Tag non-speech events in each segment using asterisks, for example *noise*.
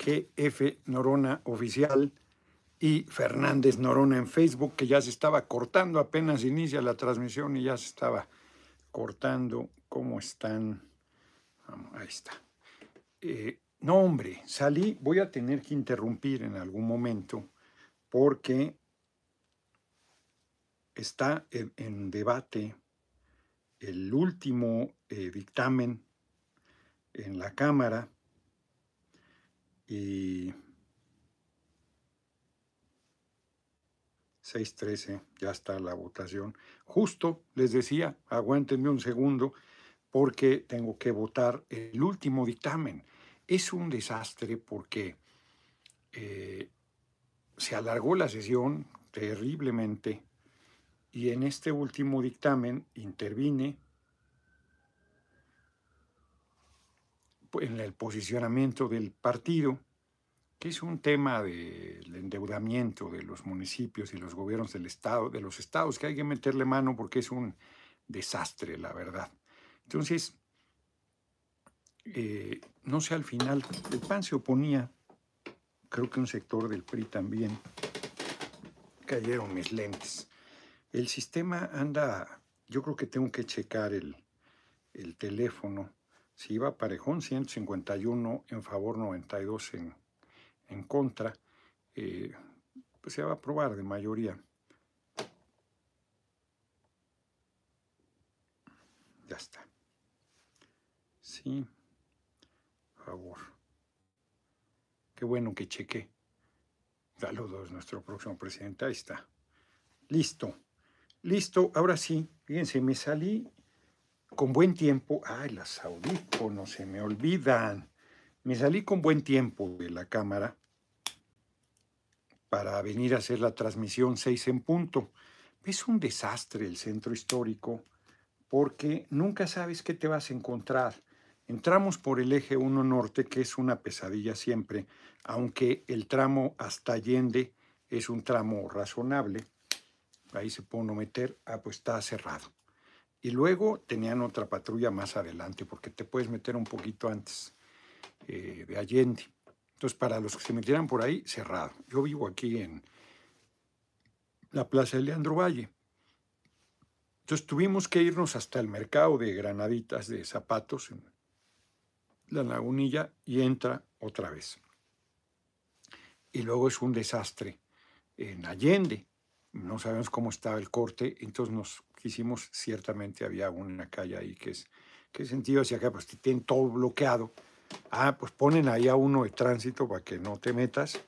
GF Norona Oficial y Fernández Norona en Facebook, que ya se estaba cortando, apenas inicia la transmisión y ya se estaba cortando. ¿Cómo están? Ahí está. Eh, no, hombre, salí, voy a tener que interrumpir en algún momento porque está en, debate el último eh, dictamen en la Cámara y 6.13, ya está la votación. Justo les decía, aguántenme un segundo, porque tengo que votar el último dictamen. Es un desastre porque eh, se alargó la sesión terriblemente y en este último dictamen intervine en el posicionamiento del partido que es un tema del endeudamiento de los municipios y los gobiernos del Estado, de los estados, que hay que meterle mano porque es un desastre, la verdad. Entonces, eh, no sé, al final, el PAN se oponía, creo que un sector del PRI también, cayeron mis lentes. El sistema anda, yo creo que tengo que checar el, el teléfono, si iba parejón 151 en favor 92 en en contra, eh, pues se va a aprobar de mayoría. Ya está. Sí, favor. Qué bueno que cheque. Saludos, nuestro próximo presidente. Ahí está. Listo. Listo. Ahora sí, fíjense, me salí con buen tiempo. Ay, las no se me olvidan. Me salí con buen tiempo de la cámara para venir a hacer la transmisión 6 en punto. Es un desastre el centro histórico porque nunca sabes qué te vas a encontrar. Entramos por el eje 1 norte, que es una pesadilla siempre, aunque el tramo hasta Allende es un tramo razonable. Ahí se puede uno meter, ah, pues está cerrado. Y luego tenían otra patrulla más adelante, porque te puedes meter un poquito antes. Eh, de Allende. Entonces, para los que se metieran por ahí, cerrado. Yo vivo aquí en la Plaza de Leandro Valle. Entonces tuvimos que irnos hasta el mercado de granaditas de zapatos en la lagunilla y entra otra vez. Y luego es un desastre en Allende. No sabemos cómo estaba el corte, entonces nos quisimos, ciertamente había una calle ahí que es, ¿qué sentido hacia acá? Pues tienen todo bloqueado Ah, pues ponen ahí a uno de tránsito para que no te metas,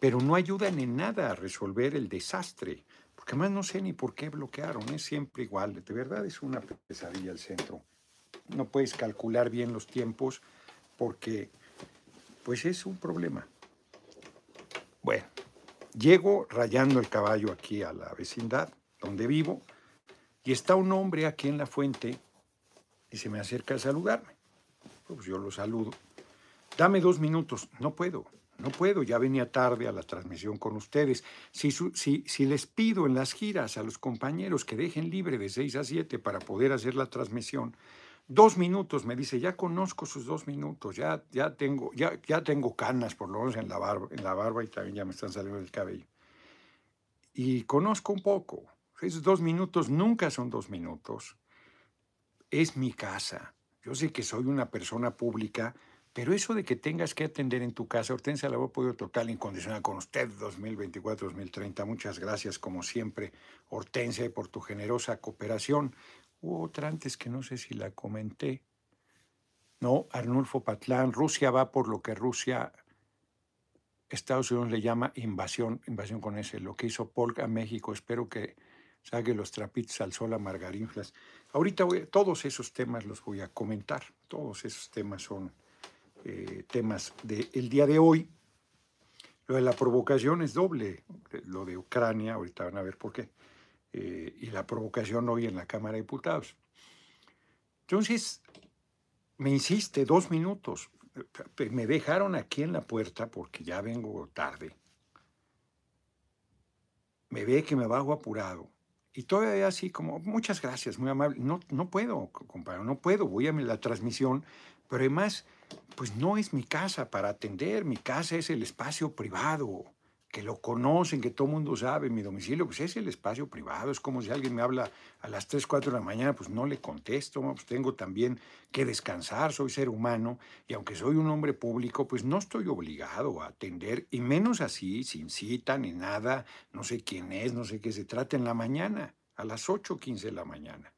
pero no ayudan en nada a resolver el desastre, porque además no sé ni por qué bloquearon, es siempre igual, de verdad es una pesadilla el centro. No puedes calcular bien los tiempos porque pues es un problema. Bueno, llego rayando el caballo aquí a la vecindad donde vivo y está un hombre aquí en la fuente y se me acerca a saludarme. Pues yo lo saludo. Dame dos minutos. No puedo, no puedo. Ya venía tarde a la transmisión con ustedes. Si, si, si les pido en las giras a los compañeros que dejen libre de 6 a 7 para poder hacer la transmisión, dos minutos, me dice, ya conozco sus dos minutos, ya, ya, tengo, ya, ya tengo canas por lo menos en la, barba, en la barba y también ya me están saliendo el cabello. Y conozco un poco. Esos dos minutos nunca son dos minutos. Es mi casa. Yo sé que soy una persona pública, pero eso de que tengas que atender en tu casa, Hortensia, la voy a poder total incondicional con usted 2024-2030. Muchas gracias, como siempre, Hortensia, por tu generosa cooperación. Hubo otra antes que no sé si la comenté. No, Arnulfo Patlán, Rusia va por lo que Rusia, Estados Unidos le llama invasión, invasión con ese, lo que hizo Polk a México. Espero que saque los trapitos al sol a Margarinflas. Ahorita todos esos temas los voy a comentar. Todos esos temas son eh, temas del día de hoy. Lo de la provocación es doble. Lo de Ucrania, ahorita van a ver por qué. Eh, y la provocación hoy en la Cámara de Diputados. Entonces, me insiste dos minutos. Me dejaron aquí en la puerta porque ya vengo tarde. Me ve que me bajo apurado y todavía así como, muchas gracias, muy amable. No, no puedo, compadre, no puedo. Voy a la transmisión, pero además pues no es mi casa para atender, mi casa es el espacio privado, que lo conocen, que todo mundo sabe, mi domicilio, pues es el espacio privado, es como si alguien me habla a las 3, 4 de la mañana, pues no le contesto, pues tengo también que descansar, soy ser humano, y aunque soy un hombre público, pues no estoy obligado a atender, y menos así, sin cita ni nada, no sé quién es, no sé qué se trata en la mañana, a las 8.15 de la mañana.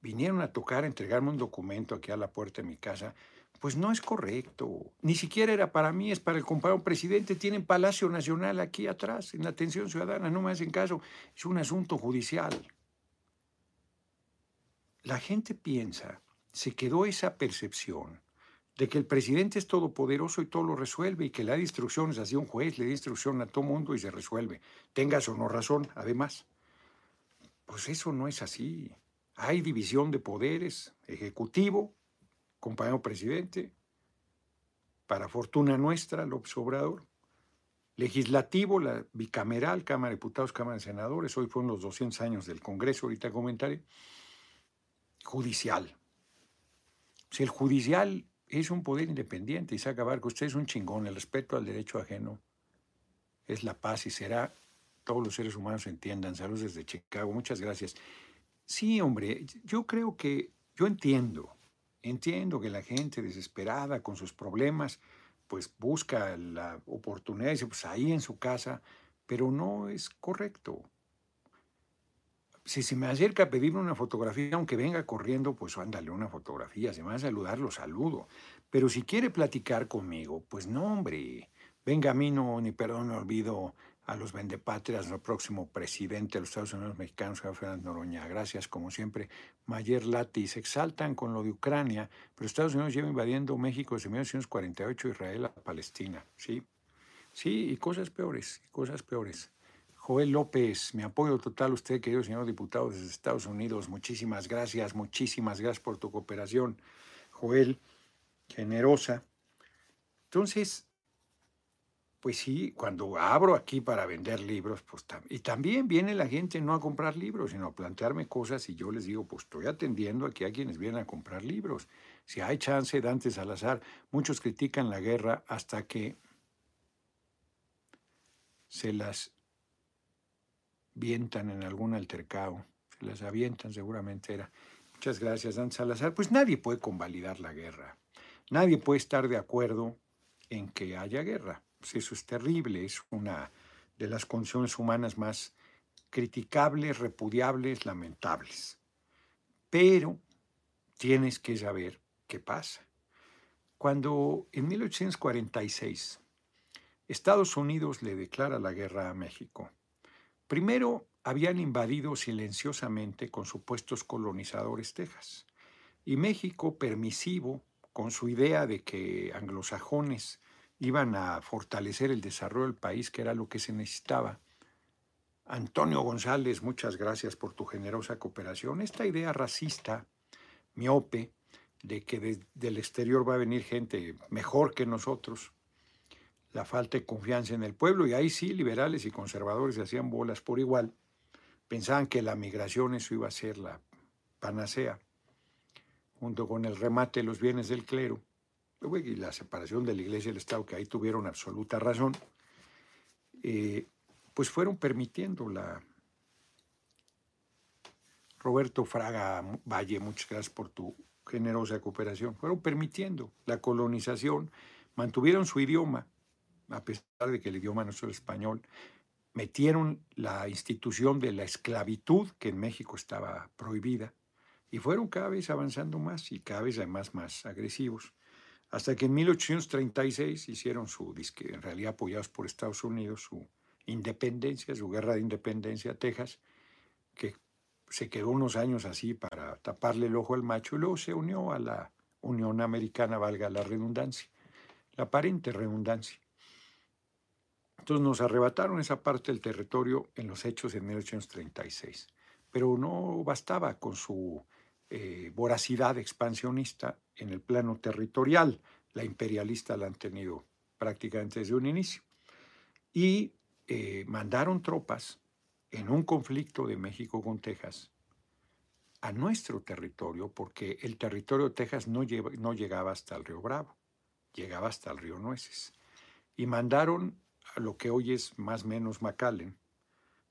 Vinieron a tocar, a entregarme un documento aquí a la puerta de mi casa, pues no es correcto. Ni siquiera era para mí, es para el compañero presidente. Tienen Palacio Nacional aquí atrás, en la atención ciudadana, no me hacen caso. Es un asunto judicial. La gente piensa, se quedó esa percepción de que el presidente es todopoderoso y todo lo resuelve y que le da instrucciones hacia un juez, le da instrucción a todo mundo y se resuelve. Tengas o no razón, además. Pues eso no es así. Hay división de poderes, ejecutivo, compañero presidente, para fortuna nuestra, López Obrador, legislativo, la bicameral, Cámara de Diputados, Cámara de Senadores, hoy fueron los 200 años del Congreso, ahorita comentaré, judicial. Si el judicial es un poder independiente, y saca Barco, usted es un chingón, el respeto al derecho ajeno es la paz y será, todos los seres humanos entiendan, saludos desde Chicago, muchas gracias. Sí, hombre, yo creo que, yo entiendo, Entiendo que la gente desesperada con sus problemas, pues busca la oportunidad y dice, pues ahí en su casa, pero no es correcto. Si se me acerca a pedirme una fotografía, aunque venga corriendo, pues ándale una fotografía. Si me va a saludar, lo saludo. Pero si quiere platicar conmigo, pues no, hombre. Venga a mí, no, ni perdón, no olvido a los vendepatrias, al próximo presidente de los Estados Unidos mexicanos, Fernando Noroña. Gracias, como siempre. Mayer Lati, se exaltan con lo de Ucrania, pero Estados Unidos lleva invadiendo México desde 1948, Israel a Palestina. Sí, sí, y cosas peores, cosas peores. Joel López, mi apoyo total a usted, querido señor diputado desde Estados Unidos. Muchísimas gracias, muchísimas gracias por tu cooperación. Joel, generosa. Entonces, pues sí, cuando abro aquí para vender libros, pues y también viene la gente no a comprar libros, sino a plantearme cosas y yo les digo, pues estoy atendiendo aquí a quienes vienen a comprar libros. Si hay chance, Dante Salazar, muchos critican la guerra hasta que se las vientan en algún altercado, se las avientan seguramente era. Muchas gracias, Dante Salazar. Pues nadie puede convalidar la guerra. Nadie puede estar de acuerdo en que haya guerra. Pues eso es terrible, es una de las condiciones humanas más criticables, repudiables, lamentables. Pero tienes que saber qué pasa. Cuando en 1846 Estados Unidos le declara la guerra a México, primero habían invadido silenciosamente con supuestos colonizadores Texas y México permisivo con su idea de que anglosajones iban a fortalecer el desarrollo del país, que era lo que se necesitaba. Antonio González, muchas gracias por tu generosa cooperación. Esta idea racista, miope, de que desde del exterior va a venir gente mejor que nosotros, la falta de confianza en el pueblo, y ahí sí, liberales y conservadores se hacían bolas por igual, pensaban que la migración eso iba a ser la panacea, junto con el remate de los bienes del clero y la separación de la iglesia y el Estado, que ahí tuvieron absoluta razón, eh, pues fueron permitiendo la... Roberto Fraga Valle, muchas gracias por tu generosa cooperación. Fueron permitiendo la colonización, mantuvieron su idioma, a pesar de que el idioma no es el español, metieron la institución de la esclavitud, que en México estaba prohibida, y fueron cada vez avanzando más y cada vez además más agresivos hasta que en 1836 hicieron su, en realidad apoyados por Estados Unidos, su independencia, su guerra de independencia Texas, que se quedó unos años así para taparle el ojo al macho y luego se unió a la Unión Americana, valga la redundancia, la aparente redundancia. Entonces nos arrebataron esa parte del territorio en los hechos en 1836, pero no bastaba con su eh, voracidad expansionista en el plano territorial. La imperialista la han tenido prácticamente desde un inicio. Y eh, mandaron tropas en un conflicto de México con Texas a nuestro territorio, porque el territorio de Texas no, no llegaba hasta el río Bravo. llegaba hasta el río Nueces. Y mandaron a lo que hoy es más o menos McAllen,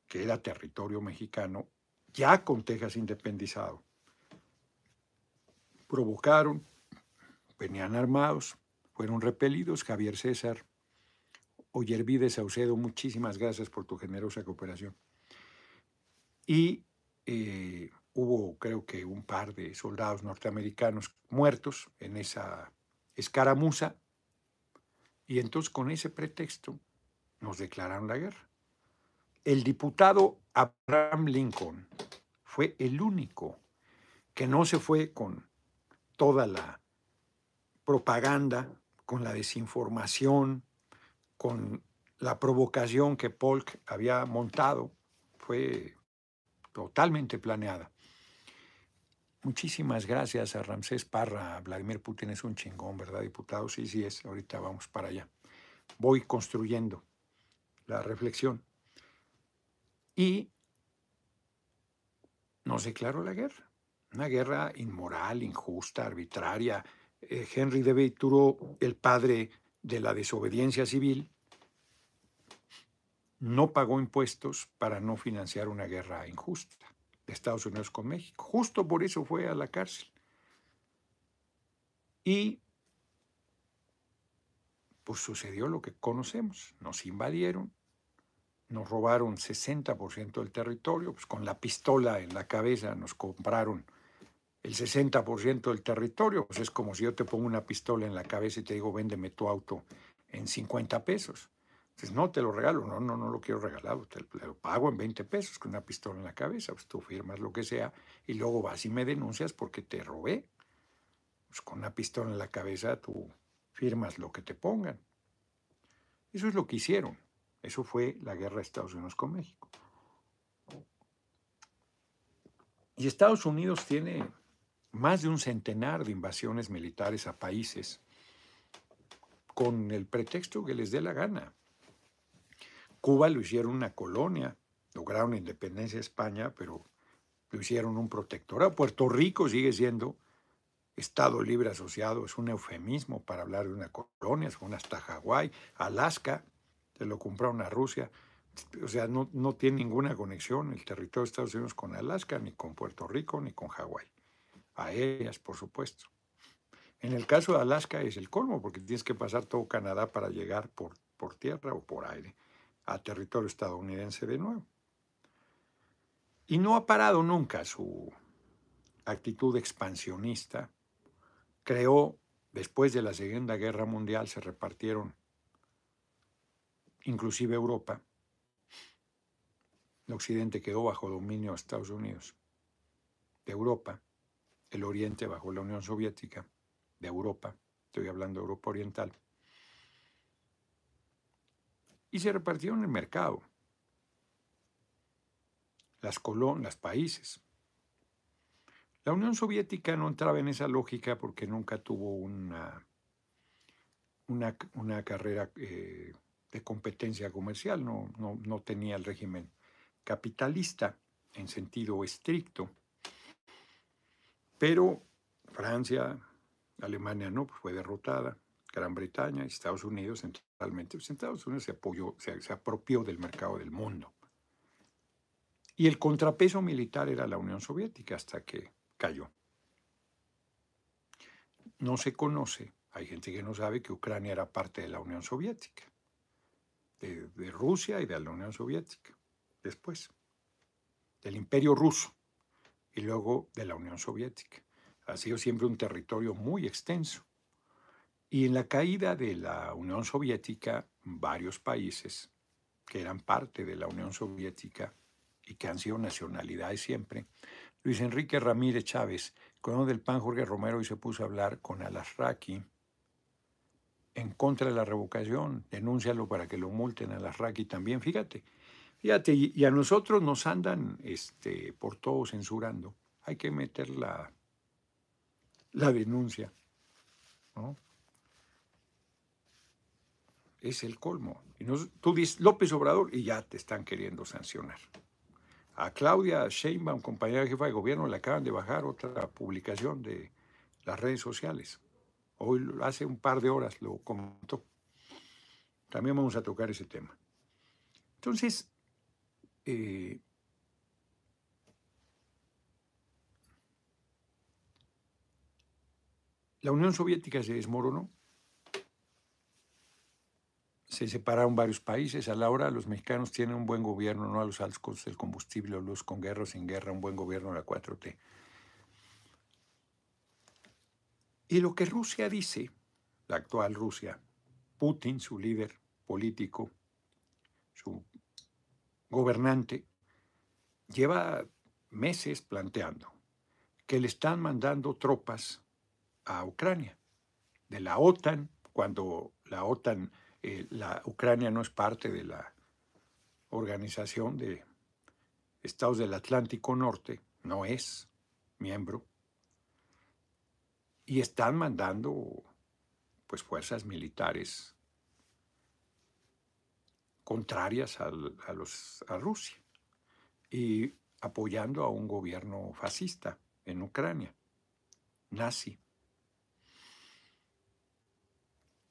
que era territorio mexicano, ya con Texas independizado. Provocaron, venían armados, fueron repelidos. Javier César, Oyervide Saucedo, muchísimas gracias por tu generosa cooperación. Y eh, hubo, creo que, un par de soldados norteamericanos muertos en esa escaramuza. Y entonces, con ese pretexto, nos declararon la guerra. El diputado Abraham Lincoln fue el único que no se fue con toda la propaganda, con la desinformación, con la provocación que Polk había montado. Fue totalmente planeada. Muchísimas gracias a Ramsés Parra. Vladimir Putin es un chingón, ¿verdad, diputado? Sí, sí es. Ahorita vamos para allá. Voy construyendo la reflexión. Y nos declaró la guerra. Una guerra inmoral, injusta, arbitraria. Eh, Henry de Thoreau, el padre de la desobediencia civil, no pagó impuestos para no financiar una guerra injusta de Estados Unidos con México. Justo por eso fue a la cárcel. Y pues sucedió lo que conocemos. Nos invadieron, nos robaron 60% del territorio, pues con la pistola en la cabeza nos compraron el 60% del territorio, pues es como si yo te pongo una pistola en la cabeza y te digo, véndeme tu auto en 50 pesos. Entonces, no, te lo regalo, no, no, no lo quiero regalado, te lo pago en 20 pesos con una pistola en la cabeza, pues tú firmas lo que sea y luego vas y me denuncias porque te robé. Pues con una pistola en la cabeza tú firmas lo que te pongan. Eso es lo que hicieron. Eso fue la guerra de Estados Unidos con México. Y Estados Unidos tiene más de un centenar de invasiones militares a países con el pretexto que les dé la gana. Cuba lo hicieron una colonia, lograron independencia de España, pero lo hicieron un protectorado. Puerto Rico sigue siendo Estado libre asociado, es un eufemismo para hablar de una colonia, son hasta Hawái, Alaska, se lo compraron a Rusia. O sea, no, no tiene ninguna conexión el territorio de Estados Unidos con Alaska, ni con Puerto Rico, ni con Hawái. Aéreas, por supuesto. En el caso de Alaska es el colmo, porque tienes que pasar todo Canadá para llegar por, por tierra o por aire a territorio estadounidense de nuevo. Y no ha parado nunca su actitud expansionista. Creó, después de la Segunda Guerra Mundial, se repartieron inclusive Europa. El occidente quedó bajo dominio de Estados Unidos. De Europa, el oriente bajo la Unión Soviética. De Europa, estoy hablando de Europa Oriental. Y se repartieron el mercado. Las colonias, países. La Unión Soviética no entraba en esa lógica porque nunca tuvo una, una, carrera eh, de competencia comercial, no, no, tenía el régimen capitalista en sentido estricto. Pero Francia, Alemania no, pues fue derrotada, Gran Bretaña y Estados Unidos centralmente. Pues Estados Unidos se, apoyó, se, apropió del mercado del mundo. Y el contrapeso militar era la Unión Soviética hasta que cayó. No se conoce, hay gente que no sabe que Ucrania era parte de la Unión Soviética de, Rusia y de la Unión Soviética, después, del Imperio Ruso y luego de la Unión Soviética. Ha sido siempre un territorio muy extenso. Y en la caída de la Unión Soviética, varios países que eran parte de la Unión Soviética y que han sido nacionalidades siempre, Luis Enrique Ramírez Chávez, con del PAN Jorge Romero y se puso a hablar con Alasraqui, en contra de la revocación, denúncialo para que lo multen a las RACI también, fíjate. Fíjate, y a nosotros nos andan este, por todo censurando. Hay que meter la, la denuncia. ¿no? Es el colmo. Y tú dices López Obrador y ya te están queriendo sancionar. A Claudia Sheinbaum, compañera jefa de gobierno, le acaban de bajar otra publicación de las redes sociales Hoy, hace un par de horas lo comentó. También vamos a tocar ese tema. Entonces, eh, la Unión Soviética se desmoronó. Se separaron varios países. A la hora los mexicanos tienen un buen gobierno, no a los altos costos del combustible, los con guerra o sin guerra, un buen gobierno de la 4T. Y lo que Rusia dice, la actual Rusia, Putin, su líder político, su gobernante, lleva meses planteando que le están mandando tropas a Ucrania, de la OTAN, cuando la OTAN, eh, la Ucrania no es parte de la organización de Estados del Atlántico Norte, no es miembro, y están mandando pues fuerzas militares contrarias a, los, a Rusia y apoyando a un gobierno fascista en Ucrania, nazi.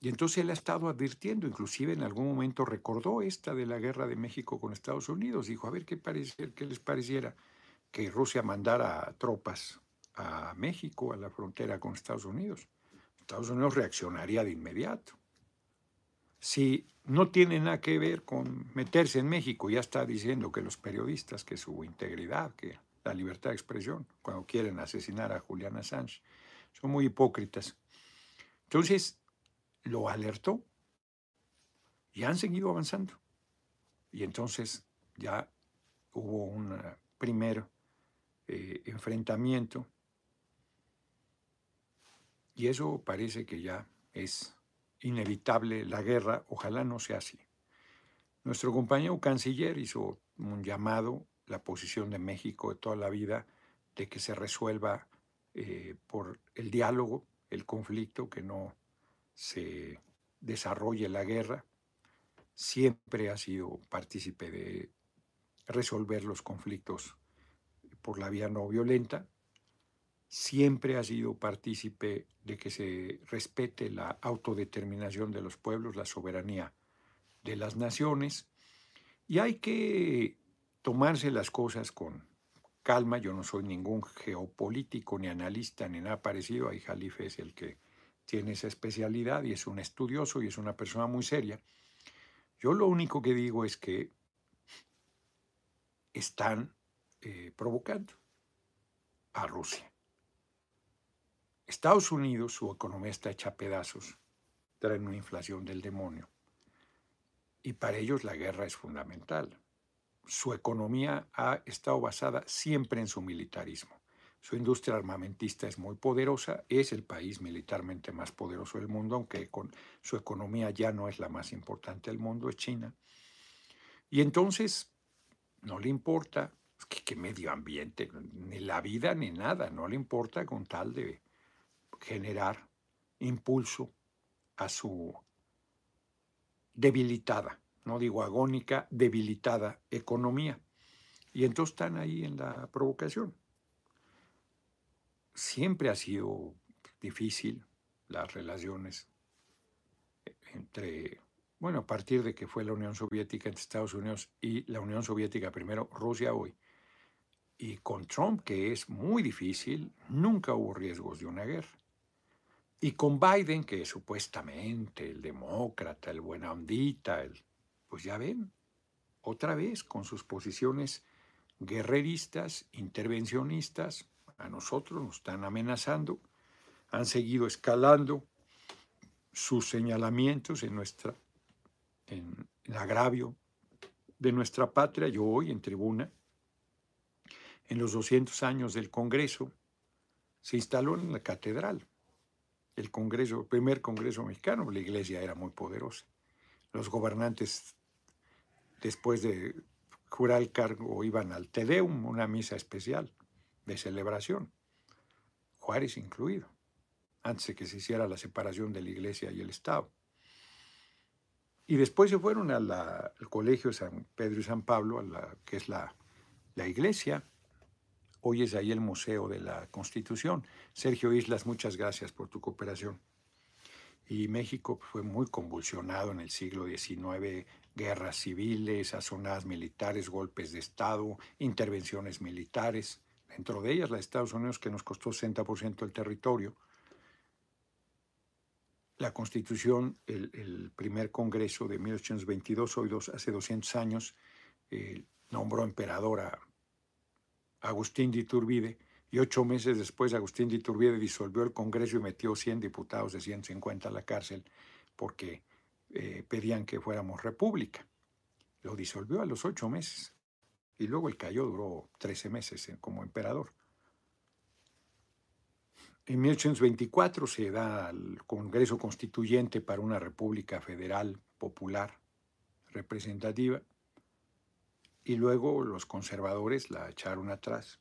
Y entonces él ha estado advirtiendo, inclusive en algún momento recordó esta de la guerra de México con Estados Unidos, dijo, a ver qué, qué les pareciera que Rusia mandara tropas a México, a la frontera con Estados Unidos. Estados Unidos reaccionaría de inmediato. Si no tiene nada que ver con meterse en México, ya está diciendo que los periodistas, que su integridad, que la libertad de expresión, cuando quieren asesinar a Julian Assange, son muy hipócritas. Entonces, lo alertó y han seguido avanzando. Y entonces ya hubo un primer eh, enfrentamiento y eso parece que ya es inevitable la guerra, ojalá no sea así. Nuestro compañero canciller hizo un llamado, la posición de México de toda la vida, de que se resuelva eh, por el diálogo el conflicto, que no se desarrolle la guerra. Siempre ha sido partícipe de resolver los conflictos por la vía no violenta siempre ha sido partícipe de que se respete la autodeterminación de los pueblos, la soberanía de las naciones, y hay que tomarse las cosas con calma. Yo no soy ningún geopolítico, ni analista, ni nada parecido. Ahí Jalife es el que tiene esa especialidad y es un estudioso y es una persona muy seria. Yo lo único que digo es que están eh, provocando a Rusia. Estados Unidos, su economía está hecha a pedazos, traen una inflación del demonio. Y para ellos la guerra es fundamental. Su economía ha estado basada siempre en su militarismo. Su industria armamentista es muy poderosa, es el país militarmente más poderoso del mundo, aunque con su economía ya no es la más importante del mundo, es China. Y entonces no le importa que, medio ambiente, ni la vida ni nada, no le importa con tal de generar impulso a su debilitada, no digo agónica, debilitada economía. Y entonces están ahí en la provocación. Siempre ha sido difícil las relaciones entre, bueno, a partir de que fue la Unión Soviética entre Estados Unidos y la Unión Soviética primero, Rusia hoy. Y con Trump, que es muy difícil, nunca hubo riesgos de una guerra. Y con Biden, que es supuestamente el demócrata, el buena ondita, el, pues ya ven, otra vez con sus posiciones guerreristas, intervencionistas, a nosotros nos están amenazando, han seguido escalando sus señalamientos en nuestra en el agravio de nuestra patria. Yo hoy en tribuna, en los 200 años del Congreso, se instaló en la catedral el Congreso, primer Congreso mexicano, la iglesia era muy poderosa. Los gobernantes, después de jurar el cargo, iban al Tedeum, una misa especial de celebración, Juárez incluido, antes de que se hiciera la separación de la iglesia y el Estado. Y después se fueron al Colegio San Pedro y San Pablo, que es la iglesia, Hoy es ahí el Museo de la Constitución. Sergio Islas, muchas gracias por tu cooperación. Y México fue muy convulsionado en el siglo XIX, guerras civiles, asonadas militares, golpes de Estado, intervenciones militares, dentro de ellas la de Estados Unidos que nos costó 60% del territorio. La Constitución, el, primer Congreso de 1822, hoy dos, hace 200 años, eh, nombró emperador a Agustín de Iturbide, y ocho meses después Agustín de Iturbide disolvió el Congreso y metió 100 diputados de 150 a la cárcel porque eh, pedían que fuéramos república. Lo disolvió a los ocho meses y luego el cayó duró 13 meses como emperador. En 1824 se da el Congreso Constituyente para una República Federal Popular representativa y luego los conservadores la echaron atrás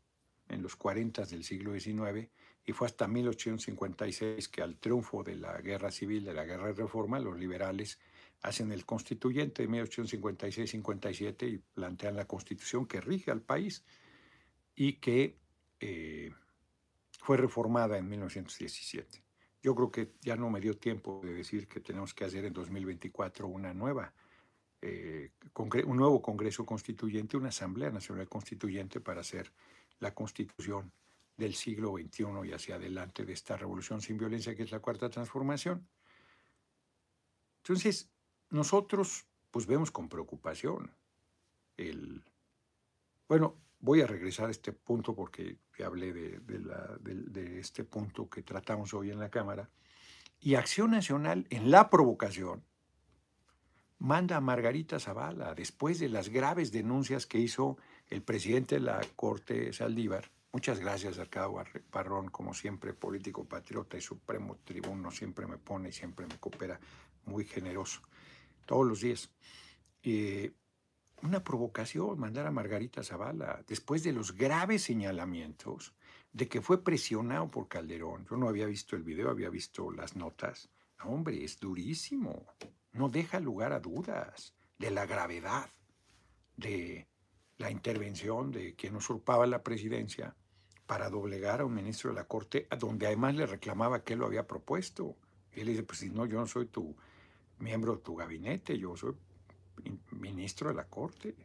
en los 40 del siglo XIX y fue hasta 1856 que al triunfo de la guerra civil, de la guerra de reforma, los liberales hacen el constituyente de 1856-57 y plantean la constitución que rige al país y que eh, fue reformada en 1917. Yo creo que ya no me dio tiempo de decir que tenemos que hacer en 2024 una nueva eh, un nuevo Congreso Constituyente, una Asamblea Nacional Constituyente para hacer la Constitución del siglo XXI y hacia adelante de esta revolución sin violencia que es la cuarta transformación. Entonces, nosotros pues vemos con preocupación el... Bueno, voy a regresar a este punto porque hablé de este punto que tratamos hoy en la Cámara. Y Acción Nacional, en la provocación, manda a Margarita Zavala, después de las graves denuncias que hizo el presidente de la Corte Saldívar. Muchas gracias, Arcado Parrón, como siempre, político patriota y supremo tribuno, siempre me pone y siempre me coopera, muy generoso, todos los días. Eh, una provocación mandar a Margarita Zavala, después de los graves señalamientos de que fue presionado por Calderón. Yo no había visto el video, había visto las notas. hombre, es durísimo no deja lugar a dudas de la gravedad de la intervención de quien usurpaba la presidencia para doblegar a un ministro de la Corte, donde además le reclamaba que él lo había propuesto. Y él dice, pues si no, yo no soy tu miembro de tu gabinete, yo soy ministro de la Corte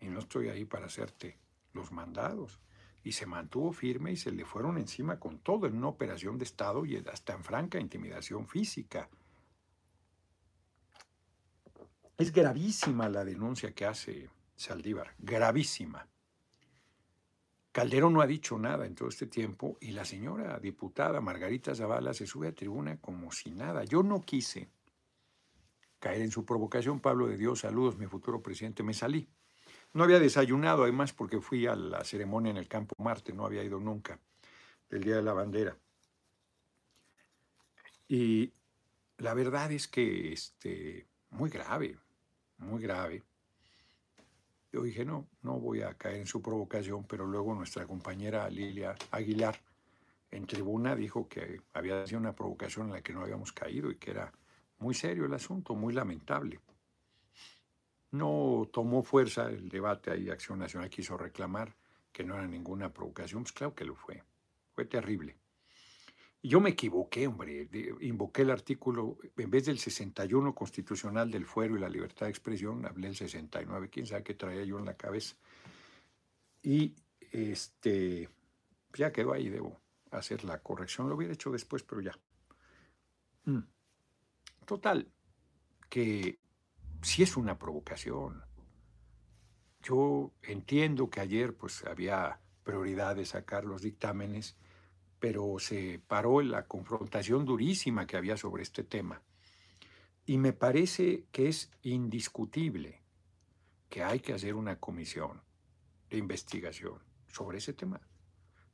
y no estoy ahí para hacerte los mandados. Y se mantuvo firme y se le fueron encima con todo en una operación de Estado y hasta en franca intimidación física. Es gravísima la denuncia que hace Saldívar, gravísima. Calderón no ha dicho nada en todo este tiempo y la señora diputada Margarita Zavala se sube a tribuna como si nada. Yo no quise caer en su provocación. Pablo de Dios, saludos, mi futuro presidente, me salí. No había desayunado, además, porque fui a la ceremonia en el Campo Marte, no había ido nunca, el Día de la Bandera. Y la verdad es que, este, muy grave, muy grave. Yo dije, no, no voy a caer en su provocación, pero luego nuestra compañera Lilia Aguilar en tribuna dijo que había sido una provocación en la que no habíamos caído y que era muy serio el asunto, muy lamentable. No tomó fuerza el debate ahí, Acción Nacional quiso reclamar que no era ninguna provocación, pues claro que lo fue, fue terrible. Yo me equivoqué, hombre. Invoqué el artículo, en vez del 61 constitucional del fuero y la libertad de expresión, hablé del 69, quién sabe qué traía yo en la cabeza. Y este, ya quedó ahí, debo hacer la corrección. Lo hubiera hecho después, pero ya. Mm. Total, que sí es una provocación. Yo entiendo que ayer pues había prioridad de sacar los dictámenes pero se paró en la confrontación durísima que había sobre este tema. Y me parece que es indiscutible que hay que hacer una comisión de investigación sobre ese tema,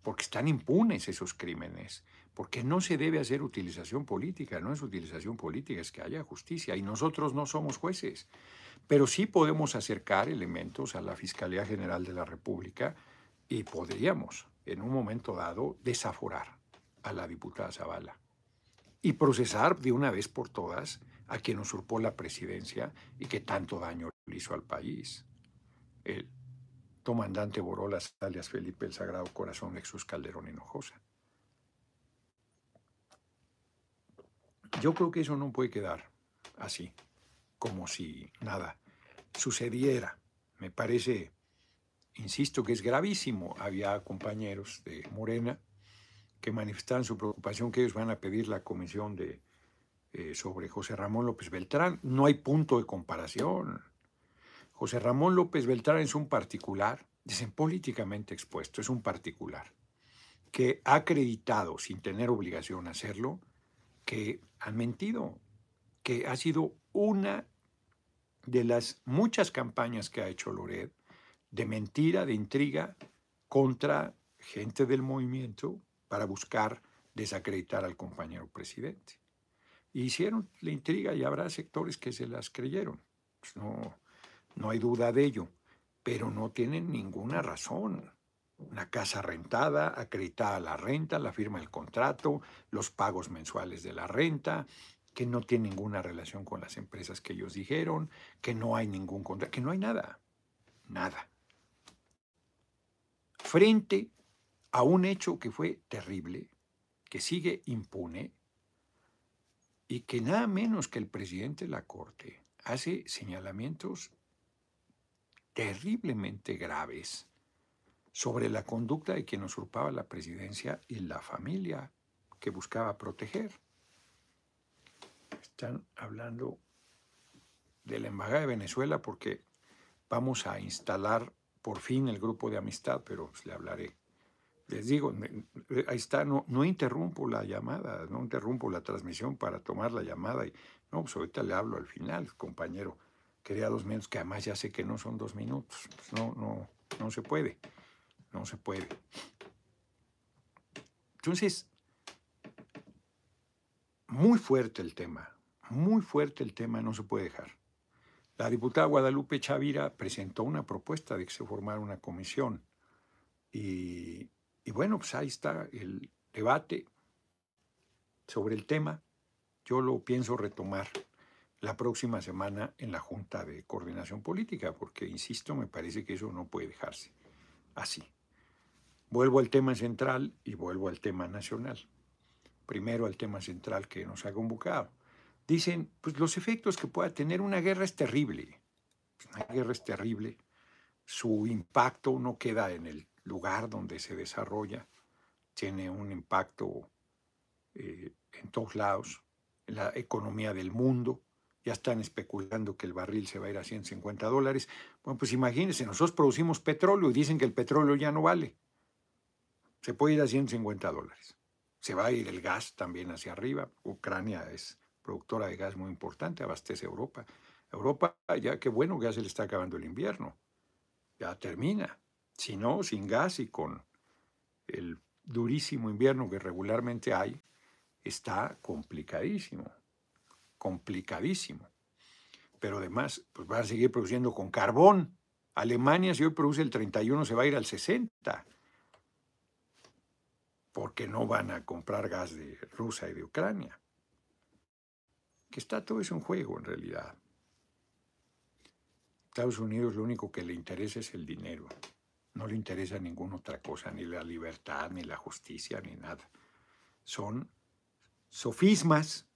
porque están impunes esos crímenes, porque no se debe hacer utilización política, no es utilización política, es que haya justicia, y nosotros no somos jueces, pero sí podemos acercar elementos a la Fiscalía General de la República y podríamos en un momento dado, desaforar a la diputada Zavala y procesar de una vez por todas a quien usurpó la presidencia y que tanto daño le hizo al país. El comandante Borolas, alias Felipe el Sagrado Corazón Jesús Calderón Hinojosa. yo creo que eso no puede quedar así, como si nada sucediera. Me parece, insisto, que es gravísimo. Había compañeros de Morena que manifestaban su preocupación que ellos van a pedir la comisión de, eh, sobre José Ramón López Beltrán. No hay punto de comparación. José Ramón López Beltrán es un particular, dicen políticamente expuesto, es un particular, que ha acreditado, sin tener obligación a hacerlo, que han mentido, que ha sido una de las muchas campañas que ha hecho Loret de mentira, de intriga contra gente del movimiento para buscar desacreditar al compañero presidente. Hicieron la intriga y habrá sectores que se las creyeron. Pues no, no hay duda de ello, pero no tienen ninguna razón. Una casa rentada, acreditada la renta, la firma del contrato, los pagos mensuales de la renta, que no tiene ninguna relación con las empresas que ellos dijeron, que no hay ningún contrato, que no hay nada, nada. Frente a un hecho que fue terrible, que sigue impune, y que nada menos que el presidente de la Corte hace señalamientos terriblemente graves sobre la conducta de quien usurpaba la presidencia y la familia que buscaba proteger. Están hablando de la Embajada de Venezuela porque vamos a instalar por fin el grupo de amistad, pero le hablaré. Les digo, ahí está, no, no interrumpo la llamada, no interrumpo la transmisión para tomar la llamada. Y, no, pues ahorita le hablo al final, compañero. Quería dos minutos, que además ya sé que no son dos minutos. Pues no, no, no se puede. No se puede. Entonces, muy fuerte el tema, muy fuerte el tema, no se puede dejar. La diputada Guadalupe Chavira presentó una propuesta de que se formara una comisión y, y bueno, pues ahí está el debate sobre el tema. Yo lo pienso retomar la próxima semana en la Junta de Coordinación Política, porque, insisto, me parece que eso no puede dejarse así. Vuelvo al tema central y vuelvo al tema nacional. Primero al tema central que nos ha convocado. Dicen, pues los efectos que pueda tener una guerra es terrible. Una guerra es terrible. Su impacto no queda en el lugar donde se desarrolla. Tiene un impacto eh, en todos lados, en la economía del mundo ya están especulando que el barril se va a ir a 150 dólares. Bueno, pues imagínense, nosotros producimos petróleo y dicen que el petróleo ya no vale. Se puede ir a 150 dólares. Se va a ir el gas también hacia arriba. Ucrania es productora de gas muy importante, abastece a Europa. Europa, ya qué bueno que ya se le está acabando el invierno. Ya termina. Si no, sin gas y con el durísimo invierno que regularmente hay, está complicadísimo complicadísimo. Pero además, pues van a seguir produciendo con carbón. Alemania, si hoy produce el 31, se va a ir al 60. Porque no van a comprar gas de Rusia y de Ucrania. Que está todo eso en juego en realidad. Estados Unidos lo único que le interesa es el dinero. No le interesa ninguna otra cosa, ni la libertad, ni la justicia, ni nada. Son sofismas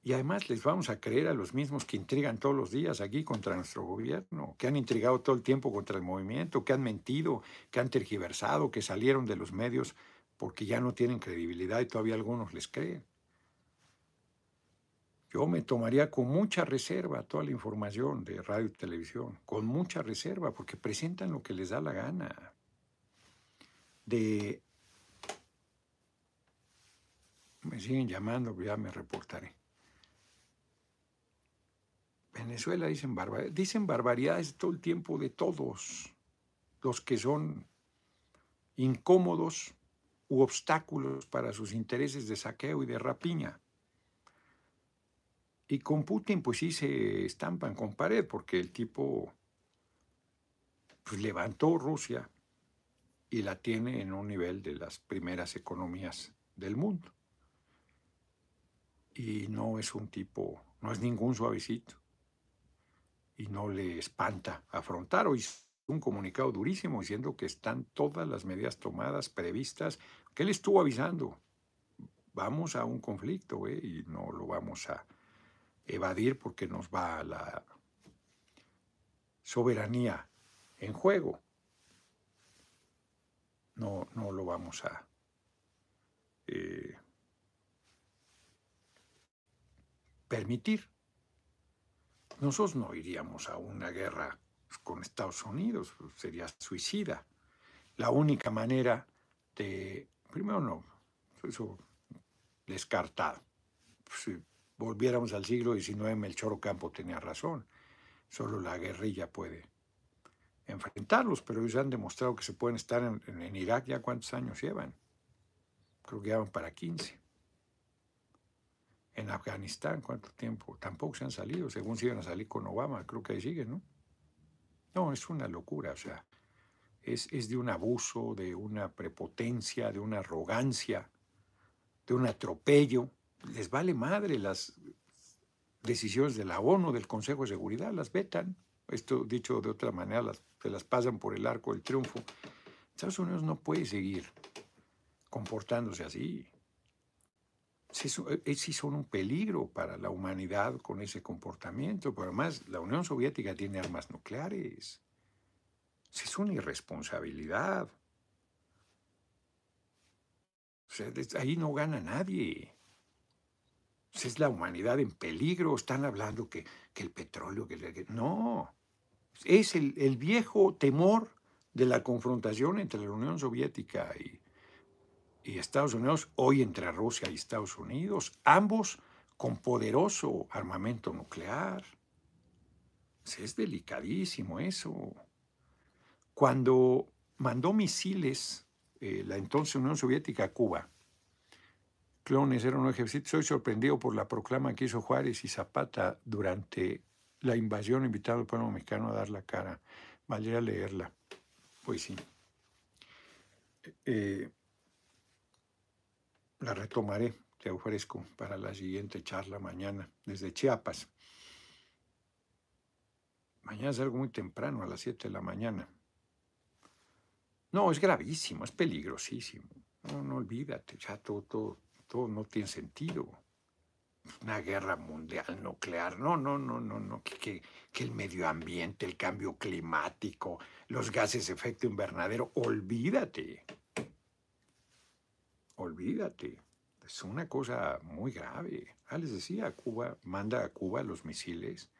y además les vamos a creer a los mismos que intrigan todos los días aquí contra nuestro gobierno, que han intrigado todo el tiempo contra el movimiento, que han mentido, que han tergiversado, que salieron de los medios porque ya no tienen credibilidad y todavía algunos les creen. Yo me tomaría con mucha reserva toda la información de radio y televisión, con mucha reserva, porque presentan lo que les da la gana. De... Me siguen llamando, ya me reportaré. Venezuela dicen barbaridades, dicen barbaridades todo el tiempo de todos los que son incómodos u obstáculos para sus intereses de saqueo y de rapiña. Y con Putin pues sí se estampan con pared porque el tipo pues, levantó Rusia y la tiene en un nivel de las primeras economías del mundo. Y no es un tipo, no es ningún suavecito y no le espanta afrontar. Hoy un comunicado durísimo diciendo que están todas las medidas tomadas, previstas, que él estuvo avisando vamos a un conflicto ¿eh? y no lo vamos a evadir porque nos va la soberanía en juego. No, no lo vamos a eh, permitir. Nosotros no iríamos a una guerra con Estados Unidos, sería suicida. La única manera de, primero no, eso descartado. Volviéramos al siglo XIX, Melchor Ocampo tenía razón. Solo la guerrilla puede enfrentarlos, pero ellos han demostrado que se pueden estar en, Irak ya cuántos años llevan. Creo que ya van para 15. En Afganistán, ¿cuánto tiempo? Tampoco se han salido, según se iban a salir con Obama, creo que ahí siguen, ¿no? No, es una locura, o sea, es, es de un abuso, de una prepotencia, de una arrogancia, de un atropello. Les vale madre las decisiones de la ONU, del Consejo de Seguridad, las vetan. Esto dicho de otra manera, se las pasan por el arco del triunfo. Estados Unidos no puede seguir comportándose así. Eh, sí son un peligro para la humanidad con ese comportamiento, pero además la Unión Soviética tiene armas nucleares. Es una irresponsabilidad. ahí no gana nadie. Es la humanidad en peligro. Están hablando que, el petróleo, que, no. Es el, el, viejo temor de la confrontación entre la Unión Soviética y, y Estados Unidos, hoy entre Rusia y Estados Unidos, ambos con poderoso armamento nuclear. Es delicadísimo eso. Cuando mandó misiles eh, la entonces Unión Soviética a Cuba, clones eran un ejército, soy sorprendido por la proclama que hizo Juárez y Zapata durante la invasión, invitando al pueblo mexicano a dar la cara. Valdría leerla. Pues sí. Eh, la retomaré, te ofrezco para la siguiente charla mañana, desde Chiapas. Mañana es algo muy temprano, a las 7 de la mañana. No, es gravísimo, es peligrosísimo. No, no olvídate, ya todo, todo, todo no tiene sentido. Una guerra mundial nuclear, no, no, no, no, no, que, que el medio ambiente, el cambio climático, los gases de efecto invernadero, olvídate. Olvídate. Es una cosa muy grave. Ah, les decía, Cuba manda a Cuba los misiles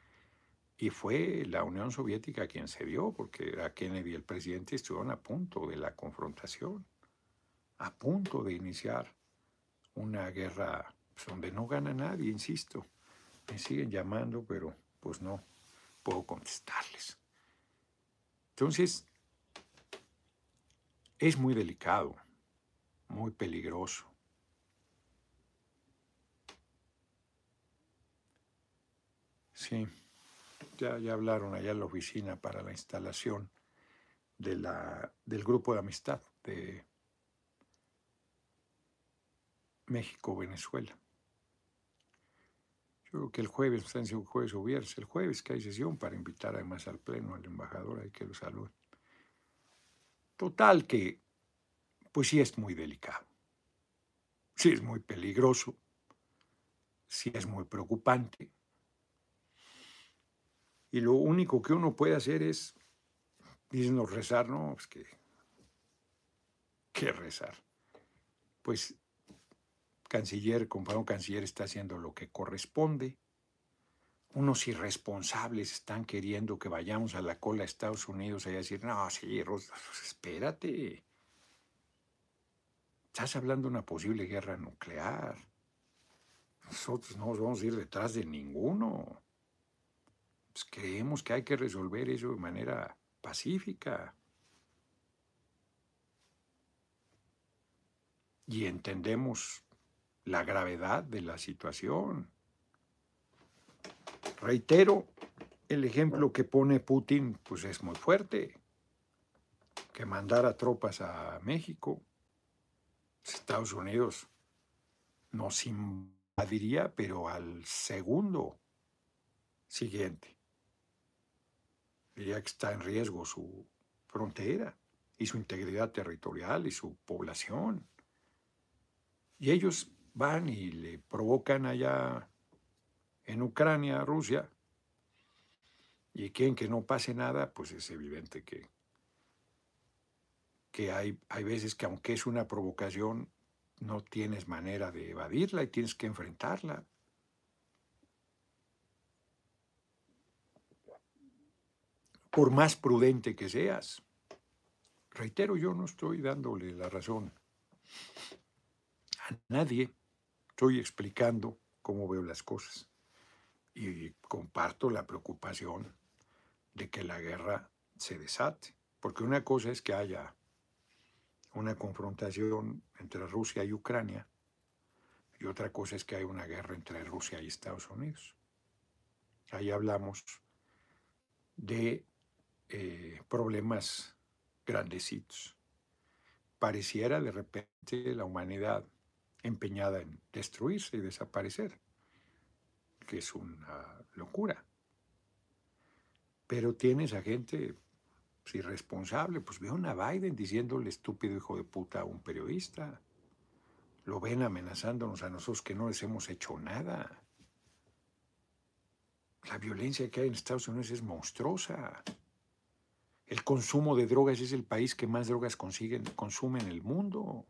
y fue la Unión Soviética quien se dio, porque era Kennedy el presidente estuvieron a punto de la confrontación, a punto de iniciar una guerra pues, donde no gana nadie, insisto. Me siguen llamando, pero pues no puedo contestarles. Entonces, es muy delicado, muy peligroso. Sí ya, hablaron allá en la oficina para la instalación de la, del grupo de amistad de México-Venezuela. Yo creo que el jueves, están diciendo jueves o viernes, el jueves que hay sesión para invitar además al pleno al embajador, hay que lo salude. Total que, pues sí es muy delicado, sí es muy peligroso, sí es muy preocupante, y lo único que uno puede hacer es, dicen rezar, no, pues que, ¿qué rezar? Pues canciller, compañero canciller está haciendo lo que corresponde. Unos irresponsables están queriendo que vayamos a la cola a Estados Unidos a decir, no, sí, pues espérate. Estás hablando de una posible guerra nuclear. Nosotros no nos vamos a ir detrás de ninguno. Pues, creemos que hay que resolver eso de manera pacífica. Y entendemos la gravedad de la situación. Reitero, el ejemplo que pone Putin pues es muy fuerte. Que mandara tropas a México, Estados Unidos nos invadiría, pero al segundo siguiente diría que está en riesgo su frontera y su integridad territorial y su población. Y ellos van y le provocan allá en Ucrania Rusia y quieren que no pase nada, pues es evidente que, que hay, hay veces que aunque es una provocación, no tienes manera de evadirla y tienes que enfrentarla. Por más prudente que seas. Reitero, yo no estoy dándole la razón a nadie. Estoy explicando cómo veo las cosas. Y comparto la preocupación de que la guerra se desate. Porque una cosa es que haya una confrontación entre Rusia y Ucrania y otra cosa es que hay una guerra entre Rusia y Estados Unidos. Ahí hablamos de eh, problemas grandecitos. Pareciera de repente la humanidad empeñada en destruirse y desaparecer, que es una locura. Pero tienes a gente pues, irresponsable, pues veo a Biden diciéndole estúpido hijo de puta a un periodista. Lo ven amenazándonos a nosotros que no les hemos hecho nada. La violencia que hay en Estados Unidos es monstruosa. El consumo de drogas es el país que más drogas consume en el mundo.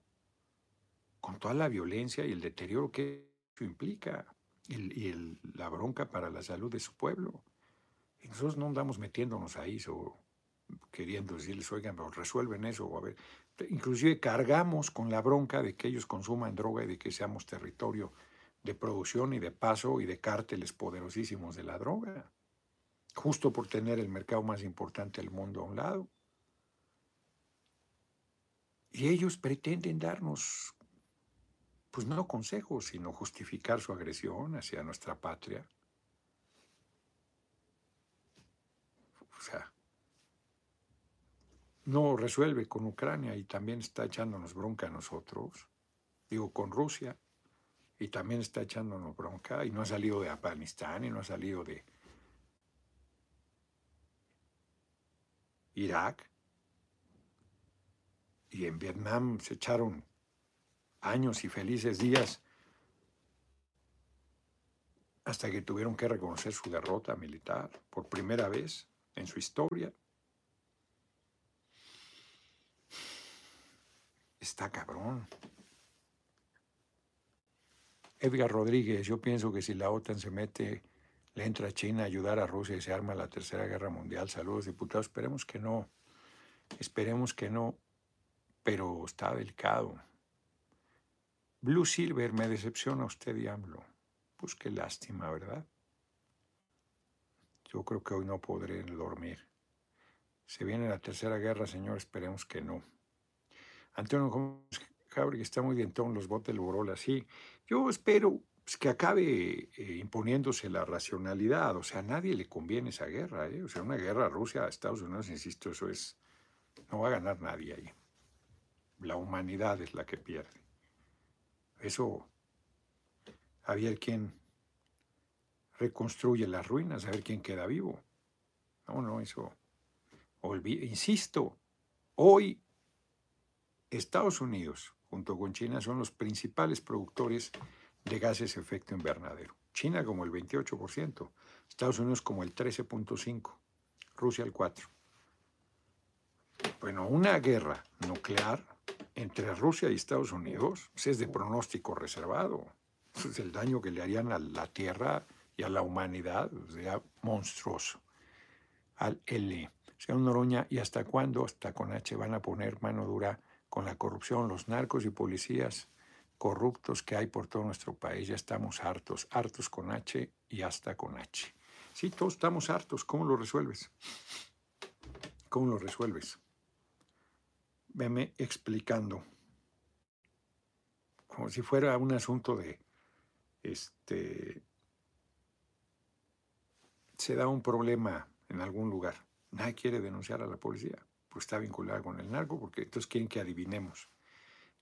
Con toda la violencia y el deterioro que eso implica. Y, la bronca para la salud de su pueblo. Y nosotros no andamos metiéndonos ahí o queriendo decirles, oigan, pero resuelven eso. O a ver. Inclusive cargamos con la bronca de que ellos consuman droga y de que seamos territorio de producción y de paso y de cárteles poderosísimos de la droga, justo por tener el mercado más importante del mundo a un lado. Y ellos pretenden darnos, pues no consejos, sino justificar su agresión hacia nuestra patria. O sea, no resuelve con Ucrania y también está echándonos bronca a nosotros, digo con Rusia, y también está echándonos bronca y no ha salido de Afganistán y no ha salido de Irak. Y en Vietnam se echaron años y felices días hasta que tuvieron que reconocer su derrota militar por primera vez en su historia. Está cabrón. Edgar Rodríguez, yo pienso que si la OTAN se mete, le entra a China a ayudar a Rusia y se arma la Tercera Guerra Mundial. Saludos, diputados. Esperemos que no. Esperemos que no. Pero está delicado. Blue Silver, me decepciona usted, diablo. Pues qué lástima, ¿verdad? Yo creo que hoy no podré dormir. Se viene la tercera guerra, señor, esperemos que no. Antonio Gómez que está muy bien los botes del Borola, sí. Yo espero pues, que acabe eh, imponiéndose la racionalidad. O sea, a nadie le conviene esa guerra. ¿eh? O sea, una guerra Rusia, Estados Unidos, insisto, eso es. No va a ganar nadie ahí. La humanidad es la que pierde. Eso. A ver quién reconstruye las ruinas, a ver quién queda vivo. No, no, eso. insisto, hoy Estados Unidos, junto con China, son los principales productores de gases de efecto invernadero. China como el 28%, Estados Unidos como el 13.5%, Rusia el 4%. Bueno, una guerra nuclear entre Rusia y Estados Unidos pues, es de pronóstico reservado. Es el daño que le harían a la Tierra y a la humanidad sería monstruoso. Al L. Señor Noroña, ¿y hasta cuándo, hasta con H, van a poner mano dura con la corrupción, los narcos y policías corruptos que hay por todo nuestro país. Ya estamos hartos, hartos con H y hasta con H. Sí, todos estamos hartos. ¿Cómo lo resuelves? ¿Cómo lo resuelves? Veme explicando. Como si fuera un asunto de, este, se da un problema en algún lugar. Nadie quiere denunciar a la policía pues está vinculada con el narco, porque entonces quieren que adivinemos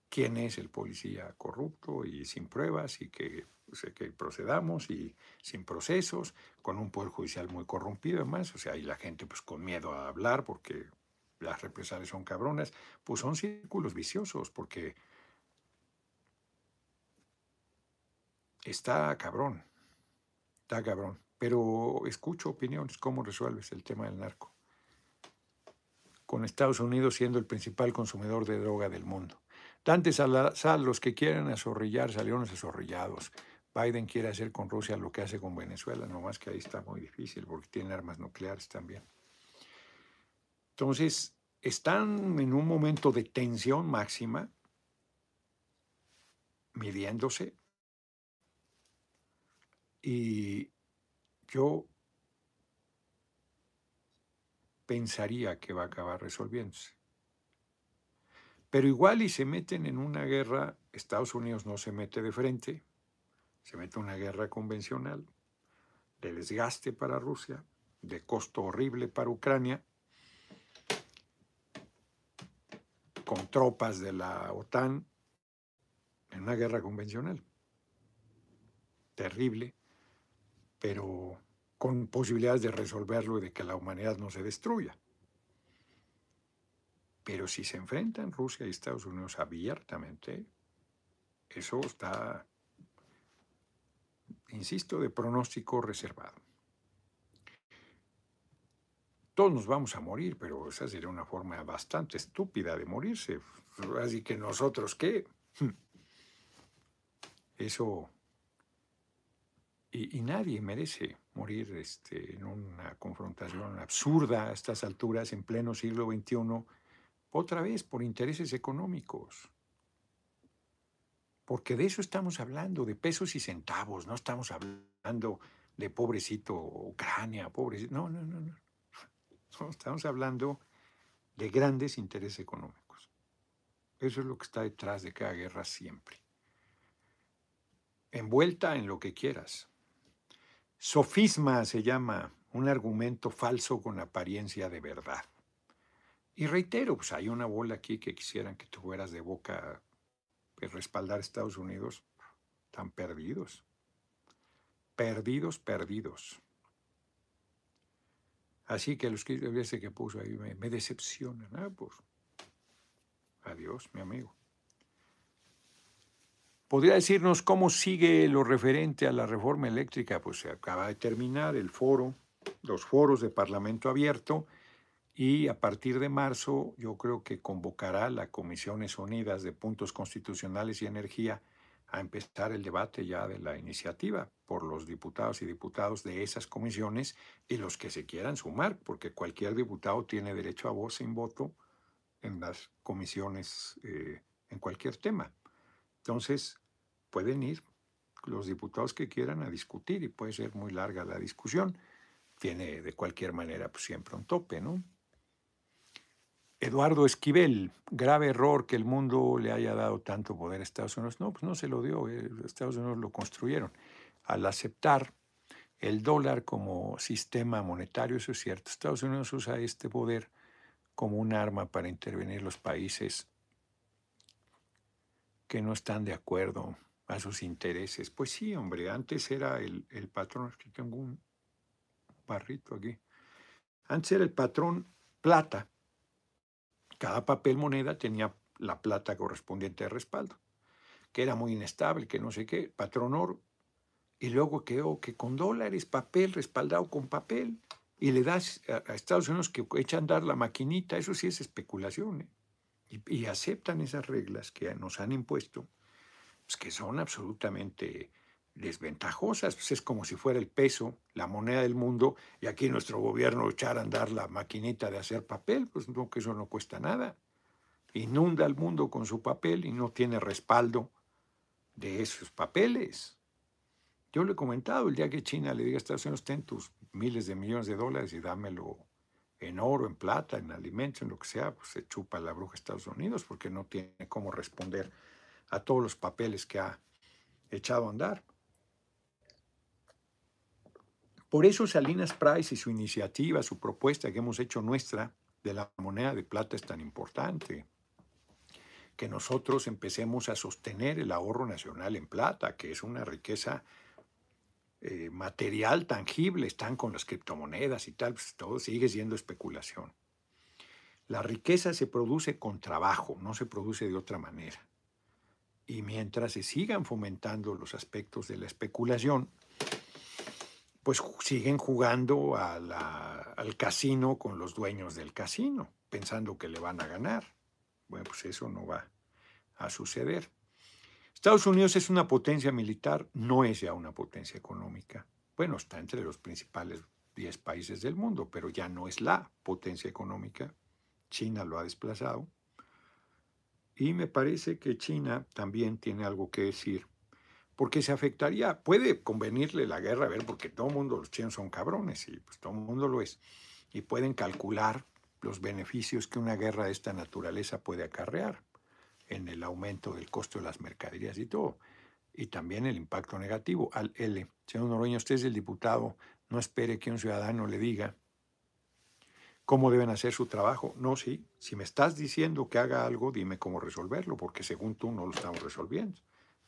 quién es el policía corrupto y sin pruebas y que, pues, que procedamos y sin procesos, con un poder judicial muy corrompido además, o sea, y la gente pues con miedo a hablar porque las represalias son cabronas, pues son círculos viciosos porque está cabrón, está cabrón. Pero escucho opiniones, ¿cómo resuelves el tema del narco? Con Estados Unidos siendo el principal consumidor de droga del mundo. Dante Salazar, los que quieren azorrillar salieron azorrillados. Biden quiere hacer con Rusia lo que hace con Venezuela, nomás que ahí está muy difícil porque tiene armas nucleares también. Entonces, están en un momento de tensión máxima, midiéndose, y yo pensaría que va a acabar resolviéndose. Pero igual y se meten en una guerra, Estados Unidos no se mete de frente, se mete en una guerra convencional, de desgaste para Rusia, de costo horrible para Ucrania, con tropas de la OTAN, en una guerra convencional. Terrible, pero con posibilidades de resolverlo y de que la humanidad no se destruya. Pero si se enfrentan Rusia y Estados Unidos abiertamente, eso está, insisto, de pronóstico reservado. Todos nos vamos a morir, pero esa sería una forma bastante estúpida de morirse. Así que nosotros, ¿qué? *laughs* Eso... Y, nadie merece morir este, en una confrontación absurda a estas alturas, en pleno siglo XXI, otra vez por intereses económicos. Porque de eso estamos hablando, de pesos y centavos, no estamos hablando de pobrecito Ucrania, pobrecito. No, no, no, no. Estamos hablando de grandes intereses económicos. Eso es lo que está detrás de cada guerra siempre. Envuelta en lo que quieras. Sofisma se llama un argumento falso con apariencia de verdad. Y reitero, pues hay una bola aquí que quisieran que tú fueras de boca de respaldar a Estados Unidos. Están perdidos. Perdidos, perdidos. Así que los que ese que puso ahí me, decepcionan. Ah, pues, adiós, mi amigo. ¿Podría decirnos cómo sigue lo referente a la reforma eléctrica? Pues se acaba de terminar el foro, los foros de Parlamento Abierto y a partir de marzo yo creo que convocará la Comisiones Unidas de Puntos Constitucionales y Energía a empezar el debate ya de la iniciativa por los diputados y diputados de esas comisiones y los que se quieran sumar, porque cualquier diputado tiene derecho a voz sin voto en las comisiones eh, en cualquier tema. Entonces, pueden ir los diputados que quieran a discutir y puede ser muy larga la discusión. Tiene de cualquier manera pues, siempre un tope, ¿no? Eduardo Esquivel, grave error que el mundo le haya dado tanto poder a Estados Unidos. No, pues no se lo dio, eh, Estados Unidos lo construyeron. Al aceptar el dólar como sistema monetario, eso es cierto, Estados Unidos usa este poder como un arma para intervenir los países que no están de acuerdo a sus intereses. Pues sí, hombre, antes era el, el patrón, que tengo un barrito aquí, antes era el patrón plata cada papel moneda tenía la plata correspondiente de respaldo, que era muy inestable, que no sé qué, patrón oro. Y luego quedó que con dólares, papel respaldado con papel, y le das a, Estados Unidos que echan dar la maquinita, eso sí es especulación. ¿eh? Y, aceptan esas reglas que nos han impuesto, pues que son absolutamente desventajosas. Pues es como si fuera el peso, la moneda del mundo, y aquí nuestro gobierno echara a andar la maquinita de hacer papel, pues no, que eso no cuesta nada. Inunda el mundo con su papel y no tiene respaldo de esos papeles. Yo le he comentado, el día que China le diga a Estados Unidos, ten tus miles de millones de dólares y dámelo en oro, en plata, en alimentos, en lo que sea, pues se chupa la bruja Estados Unidos porque no tiene cómo responder a todos los papeles que ha echado a andar. Por eso Salinas Price y su iniciativa, su propuesta que hemos hecho nuestra de la moneda de plata es tan importante. Que nosotros empecemos a sostener el ahorro nacional en plata, que es una riqueza eh, material tangible, están con las criptomonedas y tal, pues todo sigue siendo especulación. La riqueza se produce con trabajo, no se produce de otra manera. Y mientras se sigan fomentando los aspectos de la especulación, pues siguen jugando al casino con los dueños del casino, pensando que le van a ganar. Bueno, pues eso no va a suceder. Estados Unidos es una potencia militar, no es ya una potencia económica. Bueno, está entre los principales 10 países del mundo, pero ya no es la potencia económica. China lo ha desplazado. Y me parece que China también tiene algo que decir porque se afectaría, puede convenirle la guerra, ver, porque todo el mundo, los chinos son cabrones y pues todo el mundo lo es, y pueden calcular los beneficios que una guerra de esta naturaleza puede acarrear en el aumento del costo de las mercaderías y todo, y también el impacto negativo. Al L, señor Noroña, usted es el diputado, no espere que un ciudadano le diga cómo deben hacer su trabajo. No, sí, si me estás diciendo que haga algo, dime cómo resolverlo, porque según tú no lo estamos resolviendo.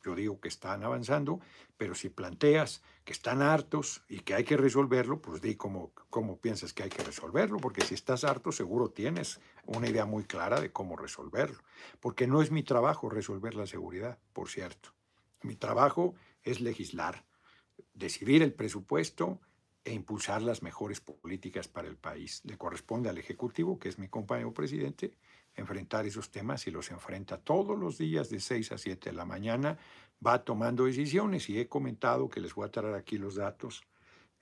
Yo digo que están avanzando, pero si planteas que están hartos y que hay que resolverlo, pues di cómo, cómo piensas que hay que resolverlo, porque si estás harto seguro tienes una idea muy clara de cómo resolverlo, porque no es mi trabajo resolver la seguridad, por cierto. Mi trabajo es legislar, decidir el presupuesto e impulsar las mejores políticas para el país. Le corresponde al Ejecutivo, que es mi compañero presidente, enfrentar esos temas y los enfrenta todos los días de 6 a 7 de la mañana, va tomando decisiones. Y he comentado que les voy a traer aquí los datos,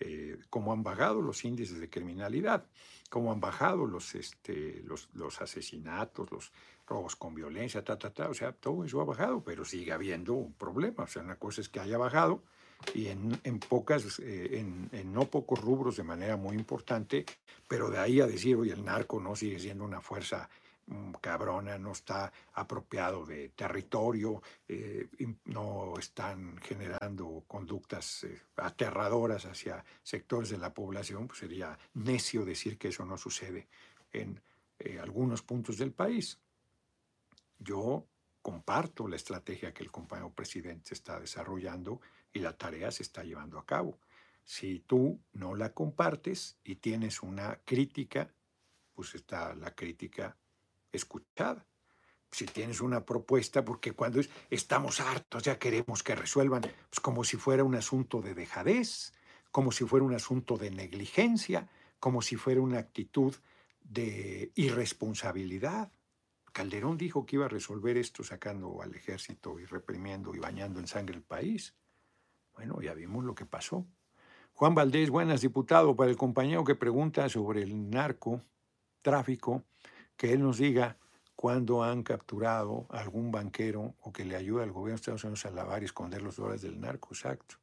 eh, cómo han bajado los índices de criminalidad, cómo han bajado los, este, los, los asesinatos, los robos con violencia, ta, ta, ta, o sea, todo eso ha bajado, pero sigue habiendo un problema, o sea, una cosa es que haya bajado y en, en pocas, eh, en, en, no pocos rubros de manera muy importante, pero de ahí a decir, oye, el narco no sigue siendo una fuerza cabrona, no está apropiado de territorio, eh, no están generando conductas eh, aterradoras hacia sectores de la población, pues sería necio decir que eso no sucede en eh, algunos puntos del país. Yo comparto la estrategia que el compañero presidente está desarrollando y la tarea se está llevando a cabo. Si tú no la compartes y tienes una crítica, pues está la crítica escuchada. Si tienes una propuesta, porque cuando estamos hartos, ya queremos que resuelvan, pues como si fuera un asunto de dejadez, como si fuera un asunto de negligencia, como si fuera una actitud de irresponsabilidad. Calderón dijo que iba a resolver esto sacando al ejército y reprimiendo y bañando en sangre el país. Bueno, ya vimos lo que pasó. Juan Valdés, buenas, diputado, para el compañero que pregunta sobre el narco, tráfico, que él nos diga cuándo han capturado a algún banquero o que le ayude al gobierno de Estados Unidos a lavar y esconder los dólares del narco, exacto.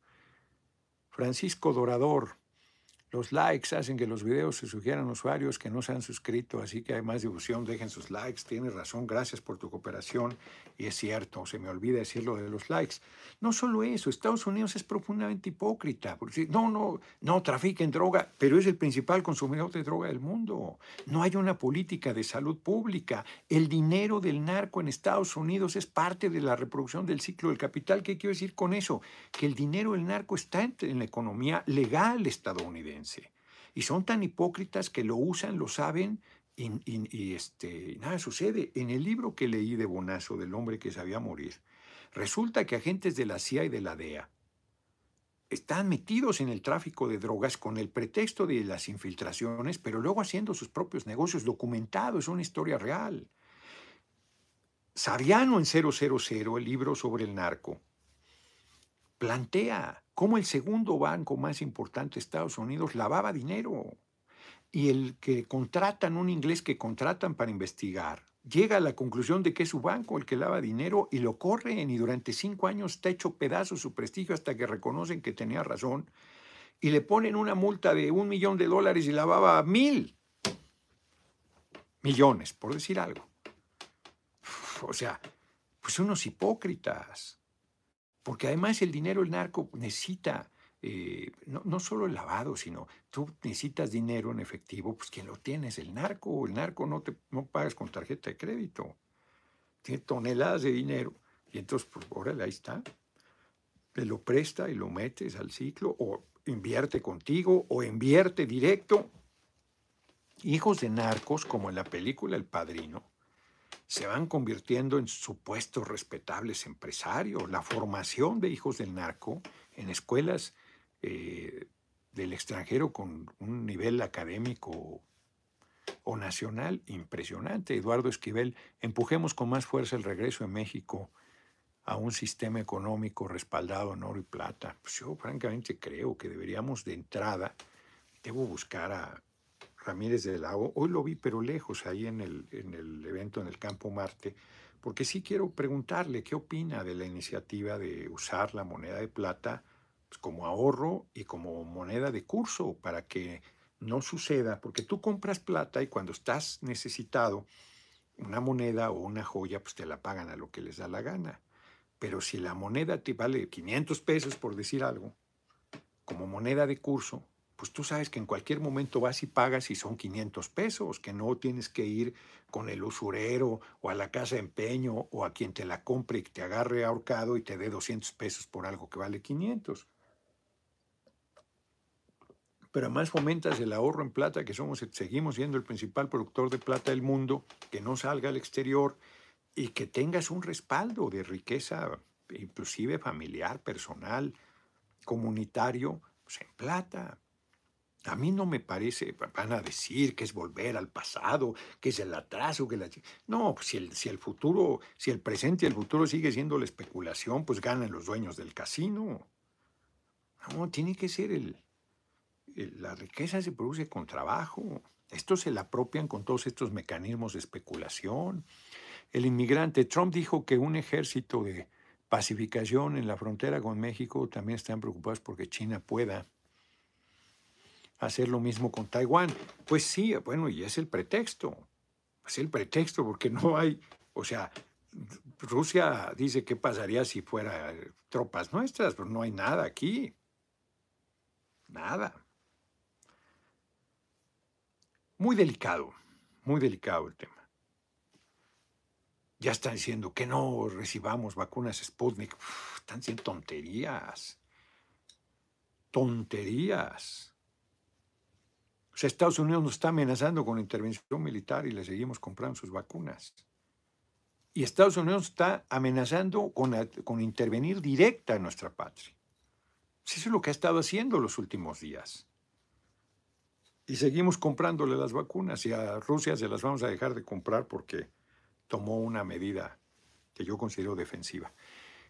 Francisco Dorador, los likes hacen que los videos se sugieran a usuarios que no se han suscrito, así que hay más difusión. Dejen sus likes. Tienes razón. Gracias por tu cooperación. Y es cierto, se me olvida decir lo de los likes. No solo eso, Estados Unidos es profundamente hipócrita. Porque no, no, no trafiquen droga, pero es el principal consumidor de droga del mundo. No hay una política de salud pública. El dinero del narco en Estados Unidos es parte de la reproducción del ciclo del capital. ¿Qué quiero decir con eso? Que el dinero del narco está en la economía legal estadounidense. Y son tan hipócritas que lo usan, lo saben y, este, nada sucede. En el libro que leí de Bonazo, del hombre que sabía morir, resulta que agentes de la CIA y de la DEA están metidos en el tráfico de drogas con el pretexto de las infiltraciones, pero luego haciendo sus propios negocios documentados, es una historia real. Saviano en 000, el libro sobre el narco, plantea cómo el segundo banco más importante de Estados Unidos lavaba dinero. Y el que contratan, un inglés que contratan para investigar, llega a la conclusión de que es su banco el que lava dinero y lo corren y durante cinco años está hecho pedazo su prestigio hasta que reconocen que tenía razón y le ponen una multa de un millón de dólares y lavaba mil millones, por decir algo. O sea, pues unos hipócritas. Porque además el dinero, el narco necesita eh, no, solo el lavado, sino tú necesitas dinero en efectivo, pues quien lo tiene es el narco. El narco no te no pagas con tarjeta de crédito. Tiene toneladas de dinero. Y entonces, pues, órale, ahí está. Te lo presta y lo metes al ciclo, o invierte contigo, o invierte directo. Hijos de narcos, como en la película El Padrino, se van convirtiendo en supuestos respetables empresarios. La formación de hijos del narco en escuelas eh, del extranjero con un nivel académico o nacional impresionante. Eduardo Esquivel, empujemos con más fuerza el regreso de México a un sistema económico respaldado en oro y plata. Pues yo francamente creo que deberíamos de entrada, debo buscar a Ramírez del Lago, hoy lo vi pero lejos ahí en el, en el evento en el Campo Marte, porque sí quiero preguntarle qué opina de la iniciativa de usar la moneda de plata pues, como ahorro y como moneda de curso para que no suceda, porque tú compras plata y cuando estás necesitado, una moneda o una joya, pues te la pagan a lo que les da la gana. Pero si la moneda te vale 500 pesos, por decir algo, como moneda de curso, pues tú sabes que en cualquier momento vas y pagas y son 500 pesos, que no tienes que ir con el usurero o a la casa de empeño o a quien te la compre y te agarre ahorcado y te dé 200 pesos por algo que vale 500. Pero además fomentas el ahorro en plata, que somos, seguimos siendo el principal productor de plata del mundo, que no salga al exterior y que tengas un respaldo de riqueza, inclusive familiar, personal, comunitario, pues en plata. A mí no me parece, van a decir que es volver al pasado, que es el atraso, que la... No, pues si el, si el futuro, si el presente y el futuro sigue siendo la especulación, pues ganan los dueños del casino. No, tiene que ser el... la riqueza se produce con trabajo. Esto se la apropian con todos estos mecanismos de especulación el inmigrante. Trump dijo que un ejército de pacificación en la frontera con México también están preocupados porque China pueda hacer lo mismo con Taiwán. Pues sí, bueno, y es el pretexto. Es el pretexto porque no hay, o sea, Rusia dice qué pasaría si fuera tropas nuestras, pero no hay nada aquí. Nada. Muy delicado, muy delicado el tema ya están diciendo que no recibamos vacunas Sputnik. están siendo tonterías. Tonterías. O sea, Estados Unidos nos está amenazando con intervención militar y le seguimos comprando sus vacunas. Y Estados Unidos está amenazando con, con intervenir directa en nuestra patria. Eso es lo que ha estado haciendo los últimos días. Y seguimos comprándole las vacunas y a Rusia se las vamos a dejar de comprar porque tomó una medida que yo considero defensiva.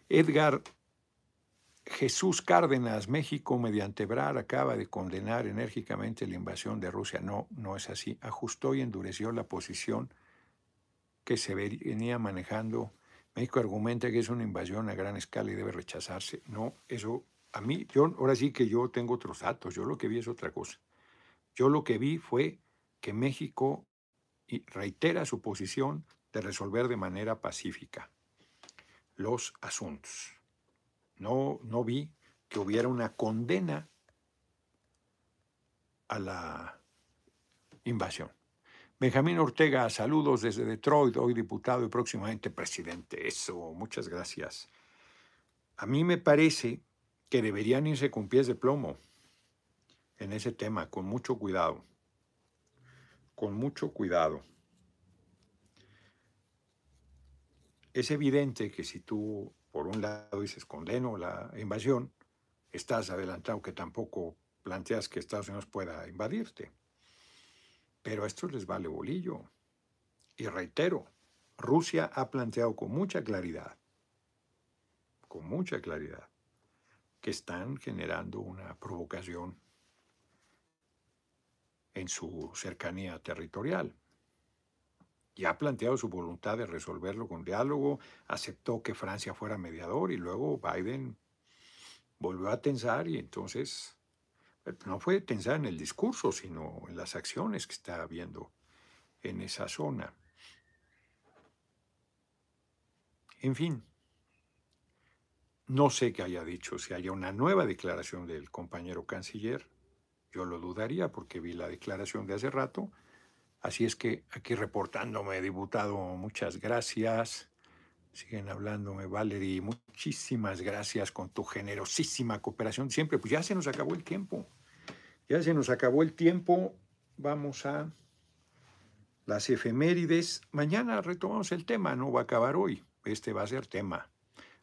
Edgar Jesús Cárdenas, México, mediante BRAR, acaba de condenar enérgicamente la invasión de Rusia. No, no es así. Ajustó y endureció la posición que se venía manejando. México argumenta que es una invasión a gran escala y debe rechazarse. No, eso a mí, yo ahora sí que yo tengo otros datos. Yo lo que vi es otra cosa. Yo lo que vi fue que México reitera su posición de resolver de manera pacífica los asuntos. No, no vi que hubiera una condena a la invasión. Benjamín Ortega, saludos desde Detroit, hoy diputado y próximamente presidente. Eso, muchas gracias. A mí me parece que deberían irse con pies de plomo en ese tema, con mucho cuidado. Con mucho cuidado. es evidente que si tú, por un lado, dices condeno la invasión, estás adelantado que tampoco planteas que Estados Unidos pueda invadirte. Pero a esto les vale bolillo. Y reitero, Rusia ha planteado con mucha claridad, con mucha claridad, que están generando una provocación en su cercanía territorial y ha planteado su voluntad de resolverlo con diálogo, aceptó que Francia fuera mediador y luego Biden volvió a tensar y entonces eh, no fue tensar en el discurso, sino en las acciones que está habiendo en esa zona. En fin, no sé qué haya dicho, si haya una nueva declaración del compañero canciller, yo lo dudaría porque vi la declaración de hace rato, Así es que aquí reportándome, diputado, muchas gracias. Siguen hablándome, Valerie, muchísimas gracias con tu generosísima cooperación siempre. Pues ya se nos acabó el tiempo. Ya se nos acabó el tiempo. Vamos a las efemérides. Mañana retomamos el tema, no va a acabar hoy. Este va a ser tema.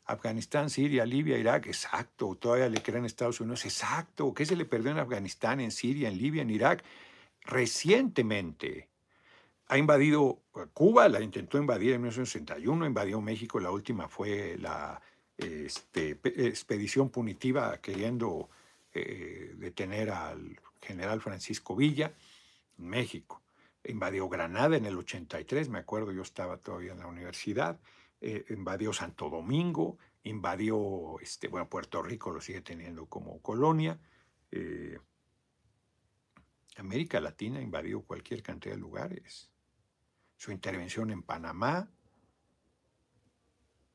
Afganistán, Siria, Libia, Irak, exacto. Todavía le creen Estados Unidos, exacto. ¿Qué se le perdió en Afganistán, en Siria, en Libia, en Irak? Recientemente ha invadido Cuba, la intentó invadir en 1961, invadió México, la última fue la este, expedición punitiva queriendo eh, detener al general Francisco Villa en México. Invadió Granada en el 83, me acuerdo, yo estaba todavía en la universidad. Eh, invadió Santo Domingo, invadió, este, bueno, Puerto Rico lo sigue teniendo como colonia. Eh, América Latina invadió cualquier cantidad de lugares. Su intervención en Panamá,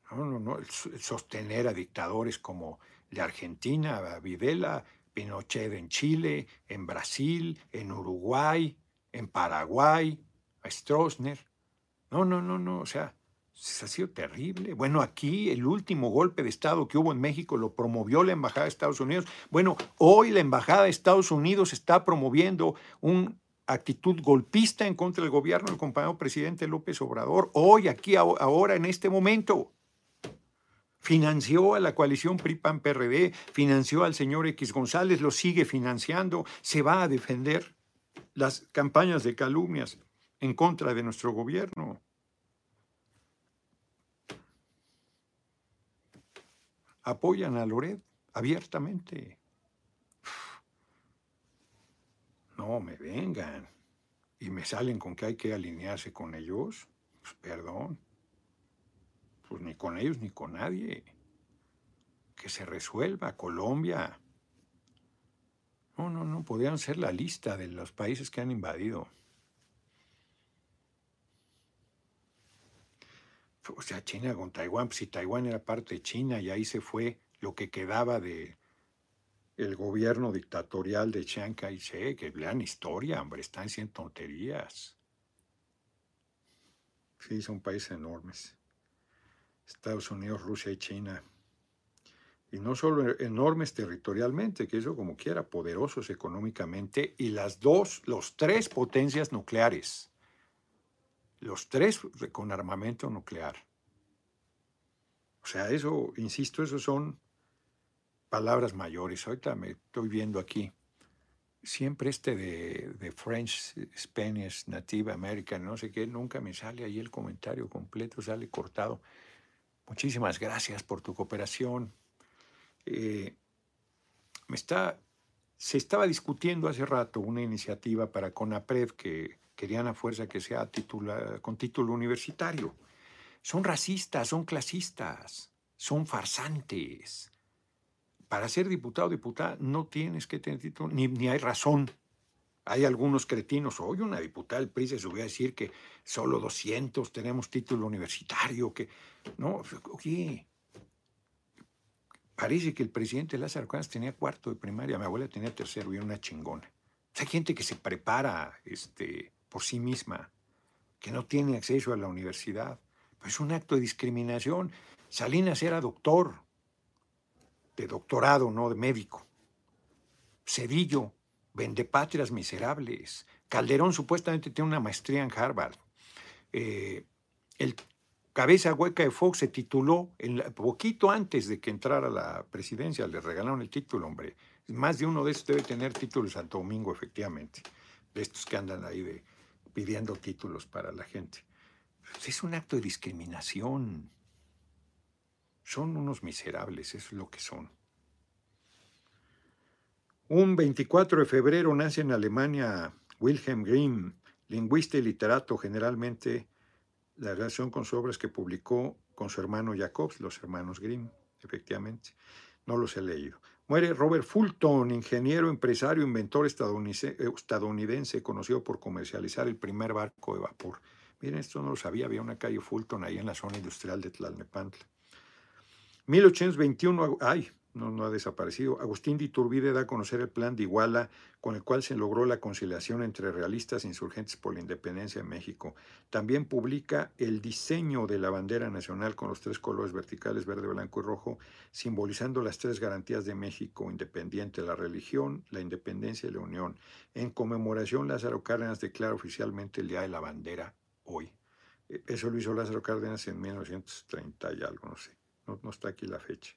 no, no, no, sostener a dictadores como de Argentina, Videla, Pinochet en Chile, en Brasil, en Uruguay, en Paraguay, a Stroessner. No, no, no, no, o sea, ha sido terrible. Bueno, aquí el último golpe de Estado que hubo en México lo promovió la Embajada de Estados Unidos. Bueno, hoy la Embajada de Estados Unidos está promoviendo una actitud golpista en contra del gobierno del compañero presidente López Obrador. Hoy, aquí, ahora, en este momento. Financió a la coalición PRI-PAN-PRD, financió al señor X González, lo sigue financiando, se va a defender las campañas de calumnias en contra de nuestro gobierno. apoyan a Loret abiertamente. No me vengan y me salen con que hay que alinearse con ellos. Pues perdón. Pues ni con ellos ni con nadie. Que se resuelva Colombia. No, no, no, podrían ser la lista de los países que han invadido. o sea, China con Taiwán, pues si Taiwán era parte de China y ahí se fue lo que quedaba de el gobierno dictatorial de Chiang Kai-shek, que lean historia, hombre, están haciendo tonterías. Sí, son países enormes. Estados Unidos, Rusia y China. Y no solo enormes territorialmente, que eso como quiera, poderosos económicamente, y las dos, los tres potencias nucleares los tres con armamento nuclear. O sea, eso, insisto, eso son palabras mayores. Ahorita me estoy viendo aquí. Siempre este de, de French, Spanish, Native American, no sé qué, nunca me sale ahí el comentario completo, sale cortado. Muchísimas gracias por tu cooperación. Eh, me está, se estaba discutiendo hace rato una iniciativa para CONAPRED que querían a fuerza que sea con título universitario. Son racistas, son clasistas, son farsantes. Para ser diputado o diputada no tienes que tener título, ni, ni hay razón. Hay algunos cretinos, hoy una diputada del PRI se subió a decir que solo 200 tenemos título universitario, que no, oye, parece que el presidente Lázaro Cárdenas tenía cuarto de primaria, mi abuela tenía tercero y una chingona. hay gente que se prepara este, por sí misma, que no tiene acceso a la universidad. Pues es un acto de discriminación. Salinas era doctor, de doctorado, no de médico. Cedillo, patrias miserables. Calderón supuestamente tiene una maestría en Harvard. Eh, el cabeza hueca de Fox se tituló en poquito antes de que entrara la presidencia, le regalaron el título, hombre. Más de uno de estos debe tener título de Santo Domingo, efectivamente, de estos que andan ahí pidiendo títulos para la gente. Es un acto de discriminación. Son unos miserables, es lo que son. Un 24 de febrero nace en Alemania Wilhelm Grimm, lingüista y literato, generalmente la relación con sus obras que publicó con su hermano Jacobs, los hermanos Grimm, efectivamente. No los he leído. Muere Robert Fulton, ingeniero, empresario, inventor estadounidense, conocido por comercializar el primer barco de vapor. Miren, esto no lo sabía, había una calle Fulton ahí en la zona industrial de Tlalnepantla. 1821, ay, no, no ha desaparecido. Agustín de Iturbide da a conocer el plan de Iguala, con el cual se logró la conciliación entre realistas e insurgentes por la independencia de México. También publica el diseño de la bandera nacional con los tres colores verticales, verde, blanco y rojo, simbolizando las tres garantías de México independiente, la religión, la independencia y la unión. En conmemoración, Lázaro Cárdenas declara oficialmente el Día de la Bandera hoy. E, eso lo hizo Lázaro Cárdenas en 1930 y algo, no sé, no, está aquí la fecha.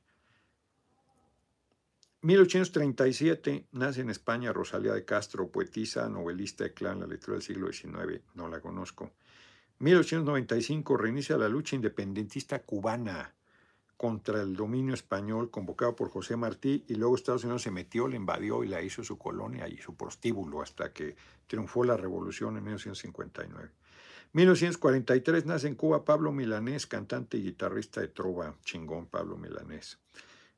1837 nace en España Rosalía de Castro, poetisa, novelista de clan, la lectura del siglo XIX, no la conozco. 1895 reinicia la lucha independentista cubana contra el dominio español convocado por José Martí y luego Estados Unidos se metió, le invadió y la hizo su colonia y su prostíbulo hasta que triunfó la revolución en 1959. 1943 nace en Cuba Pablo Milanés, cantante y guitarrista de trova, chingón Pablo Milanés.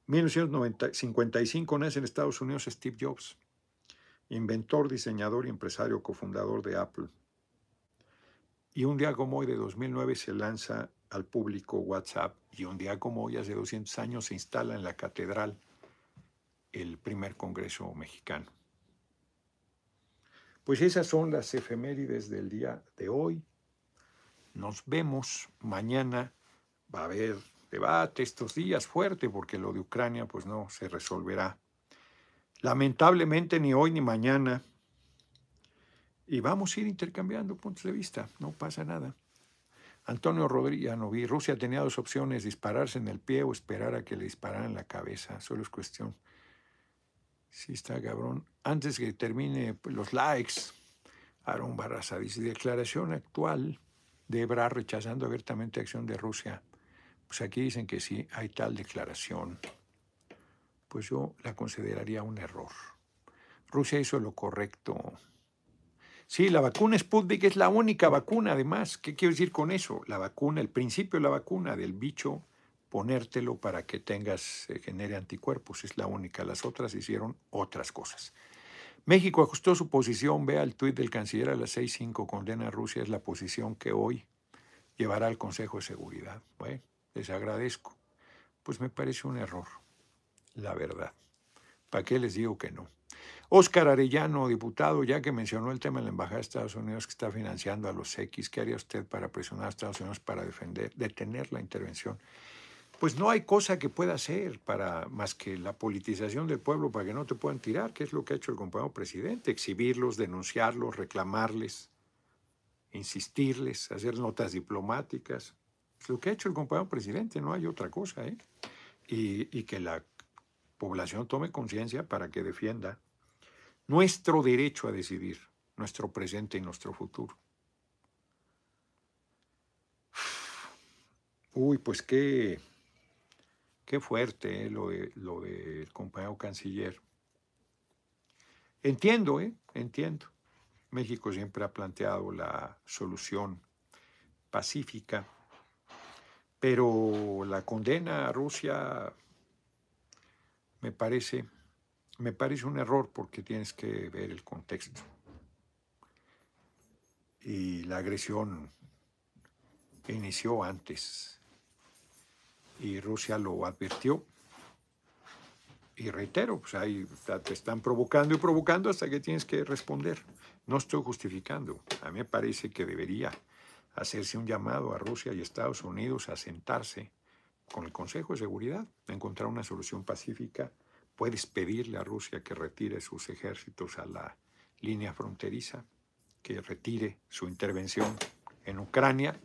1955 nace en Estados Unidos Steve Jobs, inventor, diseñador y empresario cofundador de Apple. Y un día como hoy de 2009 se lanza al público WhatsApp y un día como hoy, hace 200 años, se instala en la catedral el primer Congreso mexicano. Pues esas son las efemérides del día de hoy. Nos vemos mañana. Va a haber debate estos días fuerte porque lo de Ucrania pues no se resolverá. Lamentablemente ni hoy ni mañana. Y vamos a ir intercambiando puntos de vista, no pasa nada. Antonio Rodríguez, Rusia tenía dos opciones, dispararse en el pie o esperar a que le dispararan la cabeza, solo es cuestión. Sí está cabrón. Antes que termine pues, los likes, Aaron Barraza dice, declaración actual de rechazando abiertamente acción de Rusia pues aquí dicen que sí, hay tal declaración. Pues yo la consideraría un error. Rusia hizo lo correcto. Sí, la vacuna Sputnik es la única vacuna, además. ¿Qué quiero decir con eso? La vacuna, el principio de la vacuna del bicho, ponértelo para que tengas, se genere anticuerpos, es la única. Las otras hicieron otras cosas. México ajustó su posición, vea el tuit del canciller a las 6.5, condena a Rusia, es la posición que hoy llevará al Consejo de Seguridad. Bueno, les agradezco. Pues me parece un error, la verdad. ¿Para qué les digo que no? Óscar Arellano, diputado, ya que mencionó el tema de la Embajada de Estados Unidos que está financiando a los X, ¿qué haría usted para presionar a Estados Unidos para defender, detener la intervención? Pues no hay cosa que pueda hacer para más que la politización del pueblo para que no te puedan tirar, que es lo que ha hecho el compañero presidente, exhibirlos, denunciarlos, reclamarles, insistirles, hacer notas diplomáticas lo que ha hecho el compañero presidente, no hay otra cosa, ¿eh? y, y que la población tome conciencia para que defienda nuestro derecho a decidir, nuestro presente y nuestro futuro. Uy, pues qué, qué fuerte ¿eh? lo, de, lo del compañero canciller. Entiendo, ¿eh? Entiendo. México siempre ha planteado la solución pacífica pero la condena a Rusia me parece, me parece un error porque tienes que ver el contexto. Y la agresión inició antes y Rusia lo advirtió. Y reitero, pues ahí te están provocando y provocando hasta que tienes que responder. No estoy justificando. A mí me parece que debería hacerse un llamado a Rusia y Estados Unidos a sentarse con el Consejo de Seguridad, a encontrar una solución pacífica. Puedes pedirle a Rusia que retire sus ejércitos a la línea fronteriza, que retire su intervención en Ucrania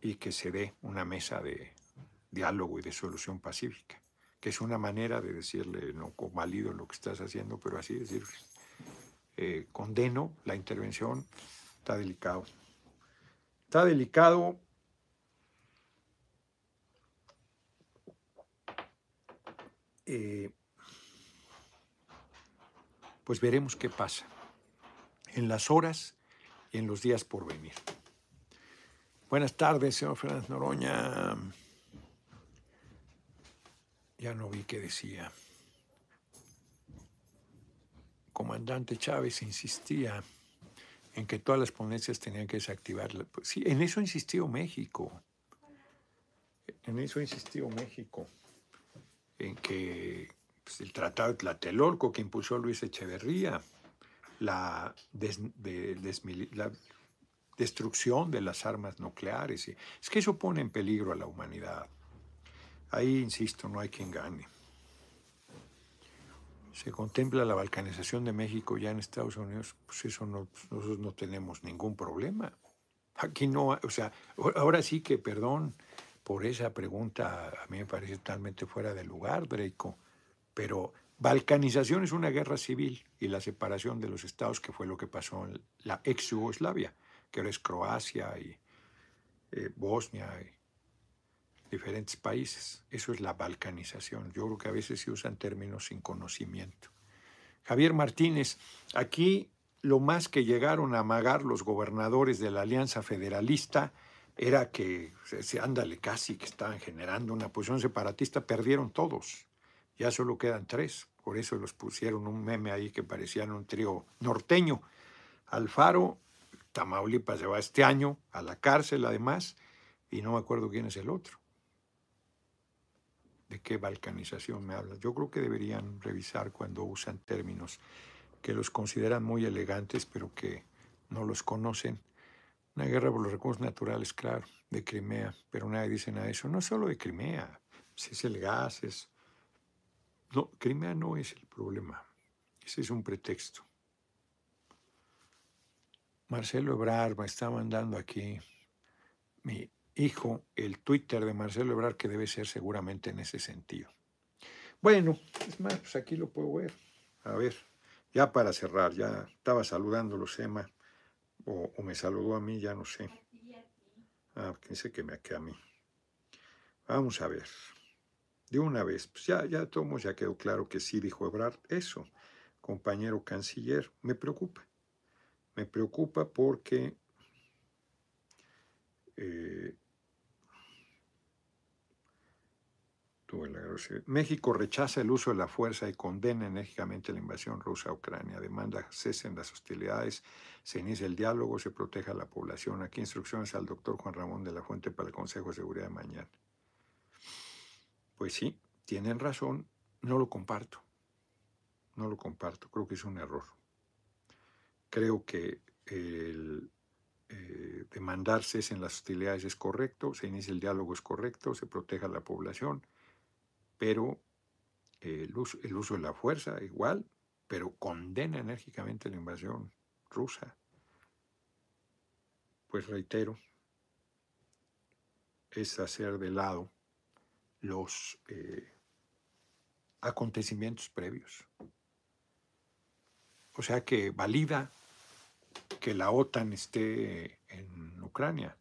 y que se dé una mesa de diálogo y de solución pacífica, que es una manera de decirle, no valido lo que estás haciendo, pero así decir, eh, condeno la intervención, está delicado. Está delicado. Eh, pues veremos qué pasa en las horas y en los días por venir. Buenas tardes, señor Fernández Noroña. Ya no vi qué decía. Comandante Chávez insistía en que todas las ponencias tenían que desactivar. Pues sí, en eso insistió México. En eso insistió México. en que pues, el Tratado de Tlatelolco que impulsó Luis Echeverría, la destrucción de las armas nucleares. Es que eso pone en peligro a la humanidad. Ahí, insisto, no hay quien gane. Se contempla la balcanización de México ya en Estados Unidos, pues eso no, nosotros no tenemos ningún problema. Aquí no, o sea, ahora sí que, perdón por esa pregunta, a mí me parece totalmente fuera de lugar, Draco, pero balcanización es una guerra civil y la separación de los estados, que fue lo que pasó en la ex Yugoslavia que ahora es Croacia y eh, Bosnia y diferentes países. Eso es la balcanización. Yo creo que a veces se usan términos sin conocimiento. Javier Martínez, aquí lo más que llegaron a amagar los gobernadores de la Alianza Federalista era que, ándale, casi que estaban generando una posición separatista, perdieron todos. Ya solo quedan tres. Por eso los pusieron un meme ahí que parecían un trío norteño. Alfaro, Tamaulipas se va este año a la cárcel además, y no me acuerdo quién es el otro. ¿De qué balcanización me hablas? Yo creo que deberían revisar cuando usan términos que los consideran muy elegantes, pero que no los conocen. Una guerra por los recursos naturales, claro, de Crimea, pero nadie dice nada de eso. No solo de Crimea, si es el gas, es... No, Crimea no es el problema. Ese es un pretexto. Marcelo Ebrar me está mandando aquí mi hijo el Twitter de Marcelo Ebrar que debe ser seguramente en ese sentido. Bueno, es más, pues aquí lo puedo ver. A ver, ya para cerrar, ya estaba saludándolo Sema, o, o me saludó a mí, ya no sé. Ah, sé que me queda a mí. Vamos a ver. De una vez, pues ya, ya todos ya quedó claro que sí dijo Ebrard eso, compañero canciller, me preocupa. Me preocupa porque eh, México rechaza el uso de la fuerza y condena enérgicamente la invasión rusa a Ucrania. Demanda cesen las hostilidades, se inicia el diálogo, se proteja a la población. Aquí instrucciones al doctor Juan Ramón de la Fuente para el Consejo de Seguridad de mañana. Pues sí, tienen razón, no lo comparto. No lo comparto, creo que es un error. Creo que el eh, demandarse en las hostilidades es correcto, se inicia el diálogo es correcto, se proteja a la población, pero el, uso, el uso de la fuerza igual, pero condena enérgicamente la invasión rusa. Pues reitero, es hacer de lado los eh, acontecimientos previos. O sea que valida que la OTAN esté en Ucrania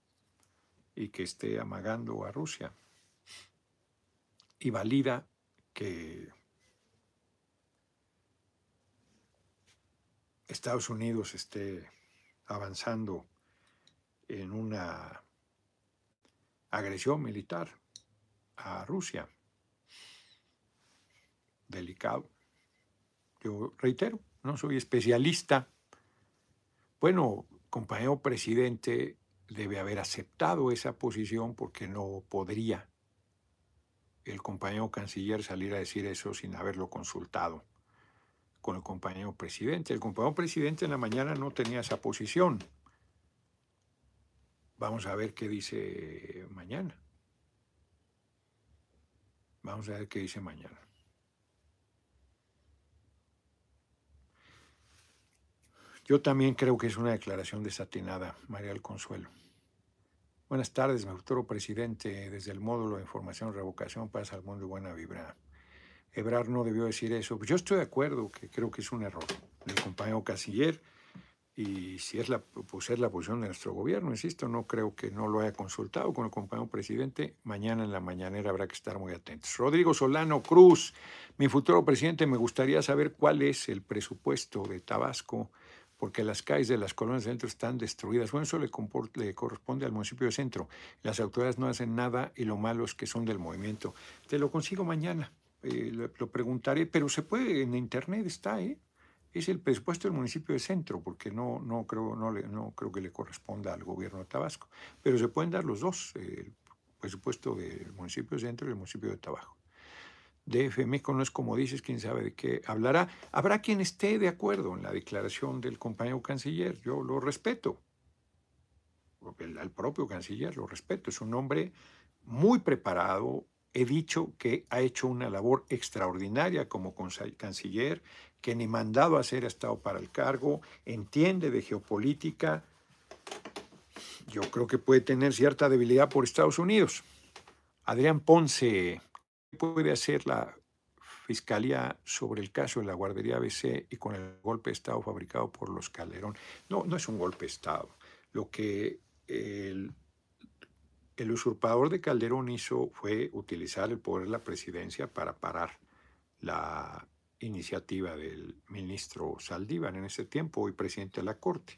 y que esté amagando a Rusia. Y valida que Estados Unidos esté avanzando en una agresión militar a Rusia. Delicado. Yo reitero, no soy especialista bueno, compañero presidente debe haber aceptado esa posición porque no podría el compañero canciller salir a decir eso sin haberlo consultado con el compañero presidente. El compañero presidente en la mañana no tenía esa posición. Vamos a ver qué dice mañana. Vamos a ver qué dice mañana. Yo también creo que es una declaración desatinada, María del Consuelo. Buenas tardes, mi futuro presidente, desde el módulo de información revocación pasa al mundo de buena vibra. Ebrar no debió decir eso. Yo estoy de acuerdo que creo que es un error del compañero Casiller y si es la, pues es la posición de nuestro gobierno, insisto, no creo que no lo haya consultado con el compañero presidente. Mañana en la mañanera habrá que estar muy atentos. Rodrigo Solano Cruz, mi futuro presidente, me gustaría saber cuál es el presupuesto de Tabasco porque las calles de las colonias del centro están destruidas. Bueno, eso le, corresponde al municipio de centro. Las autoridades no hacen nada y lo malo es que son del movimiento. Te lo consigo mañana, eh, lo, preguntaré, pero se puede, en internet está, ¿eh? Es el presupuesto del municipio de centro, porque no, no, creo, no, le, no creo que le corresponda al gobierno de Tabasco. Pero se pueden dar los dos, el presupuesto del municipio de centro y el municipio de Tabasco. DF México no es como dices, quién sabe de qué hablará. Habrá quien esté de acuerdo en la declaración del compañero canciller, yo lo respeto. Al propio canciller lo respeto, es un hombre muy preparado. He dicho que ha hecho una labor extraordinaria como canciller, que ni mandado a ser ha estado para el cargo, entiende de geopolítica. Yo creo que puede tener cierta debilidad por Estados Unidos. Adrián Ponce puede hacer la Fiscalía sobre el caso de la guardería ABC y con el golpe de Estado fabricado por los Calderón. No, no es un golpe de Estado. Lo que el, el usurpador de Calderón hizo fue utilizar el poder de la presidencia para parar la iniciativa del ministro Saldívar en ese tiempo, hoy presidente de la Corte.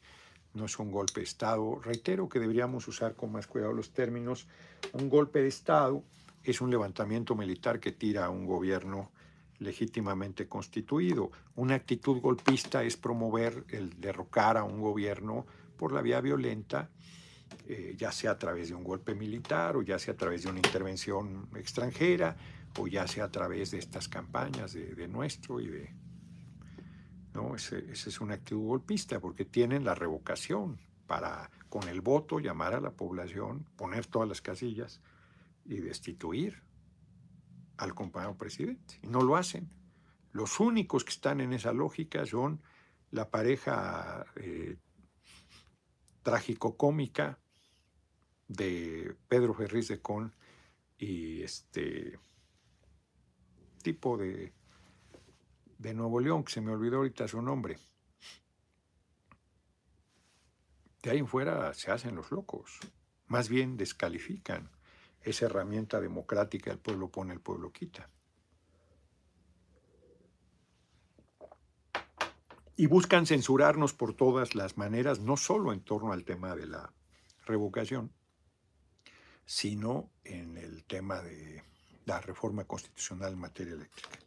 No es un golpe de Estado. Reitero que deberíamos usar con más cuidado los términos. Un golpe de Estado es un levantamiento militar que tira a un gobierno legítimamente constituido. Una actitud golpista es promover el derrocar a un gobierno por la vía violenta, eh, ya sea a través de un golpe militar o ya sea a través de una intervención extranjera o ya sea a través de estas campañas de, nuestro y de... ¿no? Esa es una actitud golpista porque tienen la revocación para con el voto llamar a la población, poner todas las casillas y destituir al compañero presidente. Y no lo hacen. Los únicos que están en esa lógica son la pareja eh, trágico-cómica de Pedro Ferriz de Con y este tipo de, de Nuevo León, que se me olvidó ahorita su nombre. De ahí en fuera se hacen los locos, más bien descalifican esa herramienta democrática, el pueblo pone, el pueblo quita. Y buscan censurarnos por todas las maneras, no solo en torno al tema de la revocación, sino en el tema de la reforma constitucional en materia eléctrica.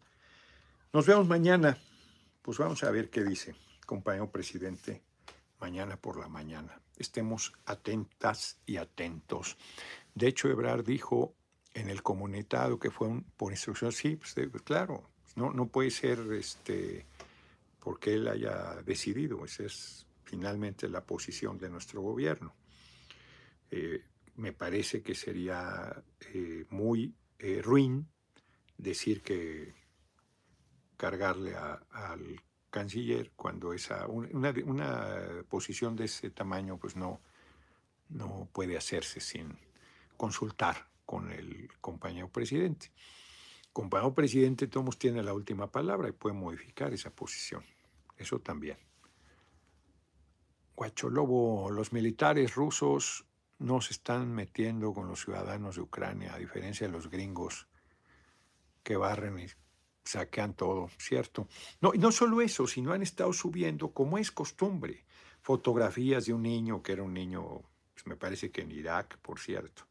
Nos vemos mañana. Pues vamos a ver qué dice, compañero presidente, mañana por la mañana. Estemos atentas y atentos. De hecho, Ebrard dijo en el comunitado que fue por instrucción, sí, pues, pues, claro, no, no puede ser este, porque él haya decidido, esa es finalmente la posición de nuestro gobierno. Eh, me parece que sería eh, muy eh, ruin decir que cargarle al canciller cuando esa una, una, posición de ese tamaño pues no, no puede hacerse sin, consultar con el compañero presidente. Compañero presidente Tomos tiene la última palabra y puede modificar esa posición. Eso también. Guacholobo, los militares rusos no se están metiendo con los ciudadanos de Ucrania, a diferencia de los gringos que barren y saquean todo, ¿cierto? No, y no solo eso, sino han estado subiendo, como es costumbre, fotografías de un niño que era un niño, pues me parece que en Irak, por cierto,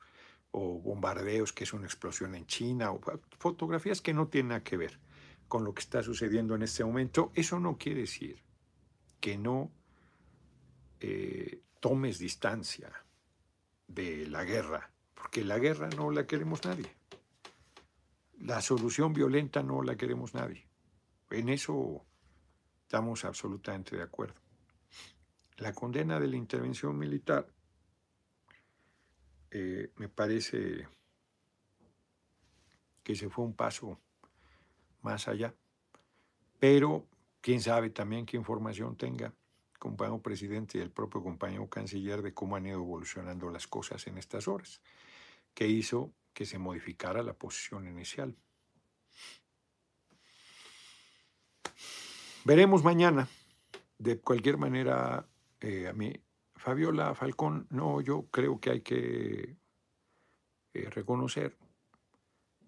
o bombardeos, que es una explosión en China, o fotografías que no tienen nada que ver con lo que está sucediendo en este momento, eso no quiere decir que no eh, tomes distancia de la guerra, porque la guerra no la queremos nadie. La solución violenta no la queremos nadie. En eso estamos absolutamente de acuerdo. La condena de la intervención militar eh, me parece que se fue un paso más allá. Pero quién sabe también qué información tenga compañero presidente y el propio compañero canciller de cómo han ido evolucionando las cosas en estas horas, que hizo que se modificara la posición inicial. Veremos mañana. De cualquier manera, eh, a mí Fabiola Falcón, no, yo creo que hay que eh, reconocer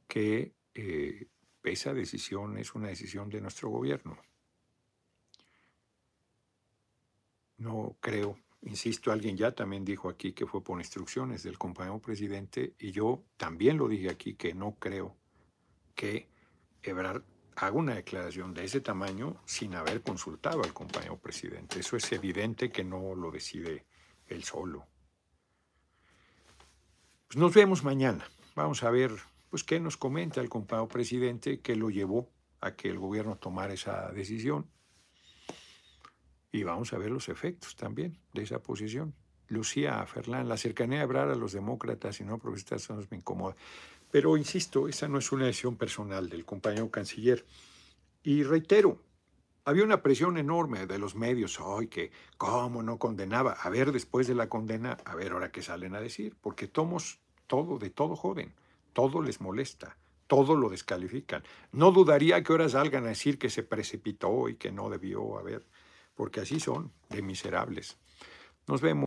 que eh, esa decisión es una decisión de nuestro gobierno. No creo, insisto, alguien ya también dijo aquí que fue por instrucciones del compañero presidente y yo también lo dije aquí que no creo que Ebrard haga una declaración de ese tamaño sin haber consultado al compañero presidente. Eso es evidente que no lo decide él solo. Pues nos vemos mañana. Vamos a ver pues qué nos comenta el compañero presidente que lo llevó a que el gobierno tomara esa decisión. Y vamos a ver los efectos también de esa posición. Lucía Ferlán, la cercanía de hablar a los demócratas y no progresistas nos me incomoda. Pero insisto, esa no es una decisión personal del compañero canciller. Y reitero, había una presión enorme de los medios, hoy que cómo no condenaba. A ver, después de la condena, a ver ahora qué salen a decir, porque tomos todo, de todo joden, todo les molesta, todo lo descalifican. No dudaría que ahora salgan a decir que se precipitó y que no debió haber, porque así son, de miserables. Nos vemos.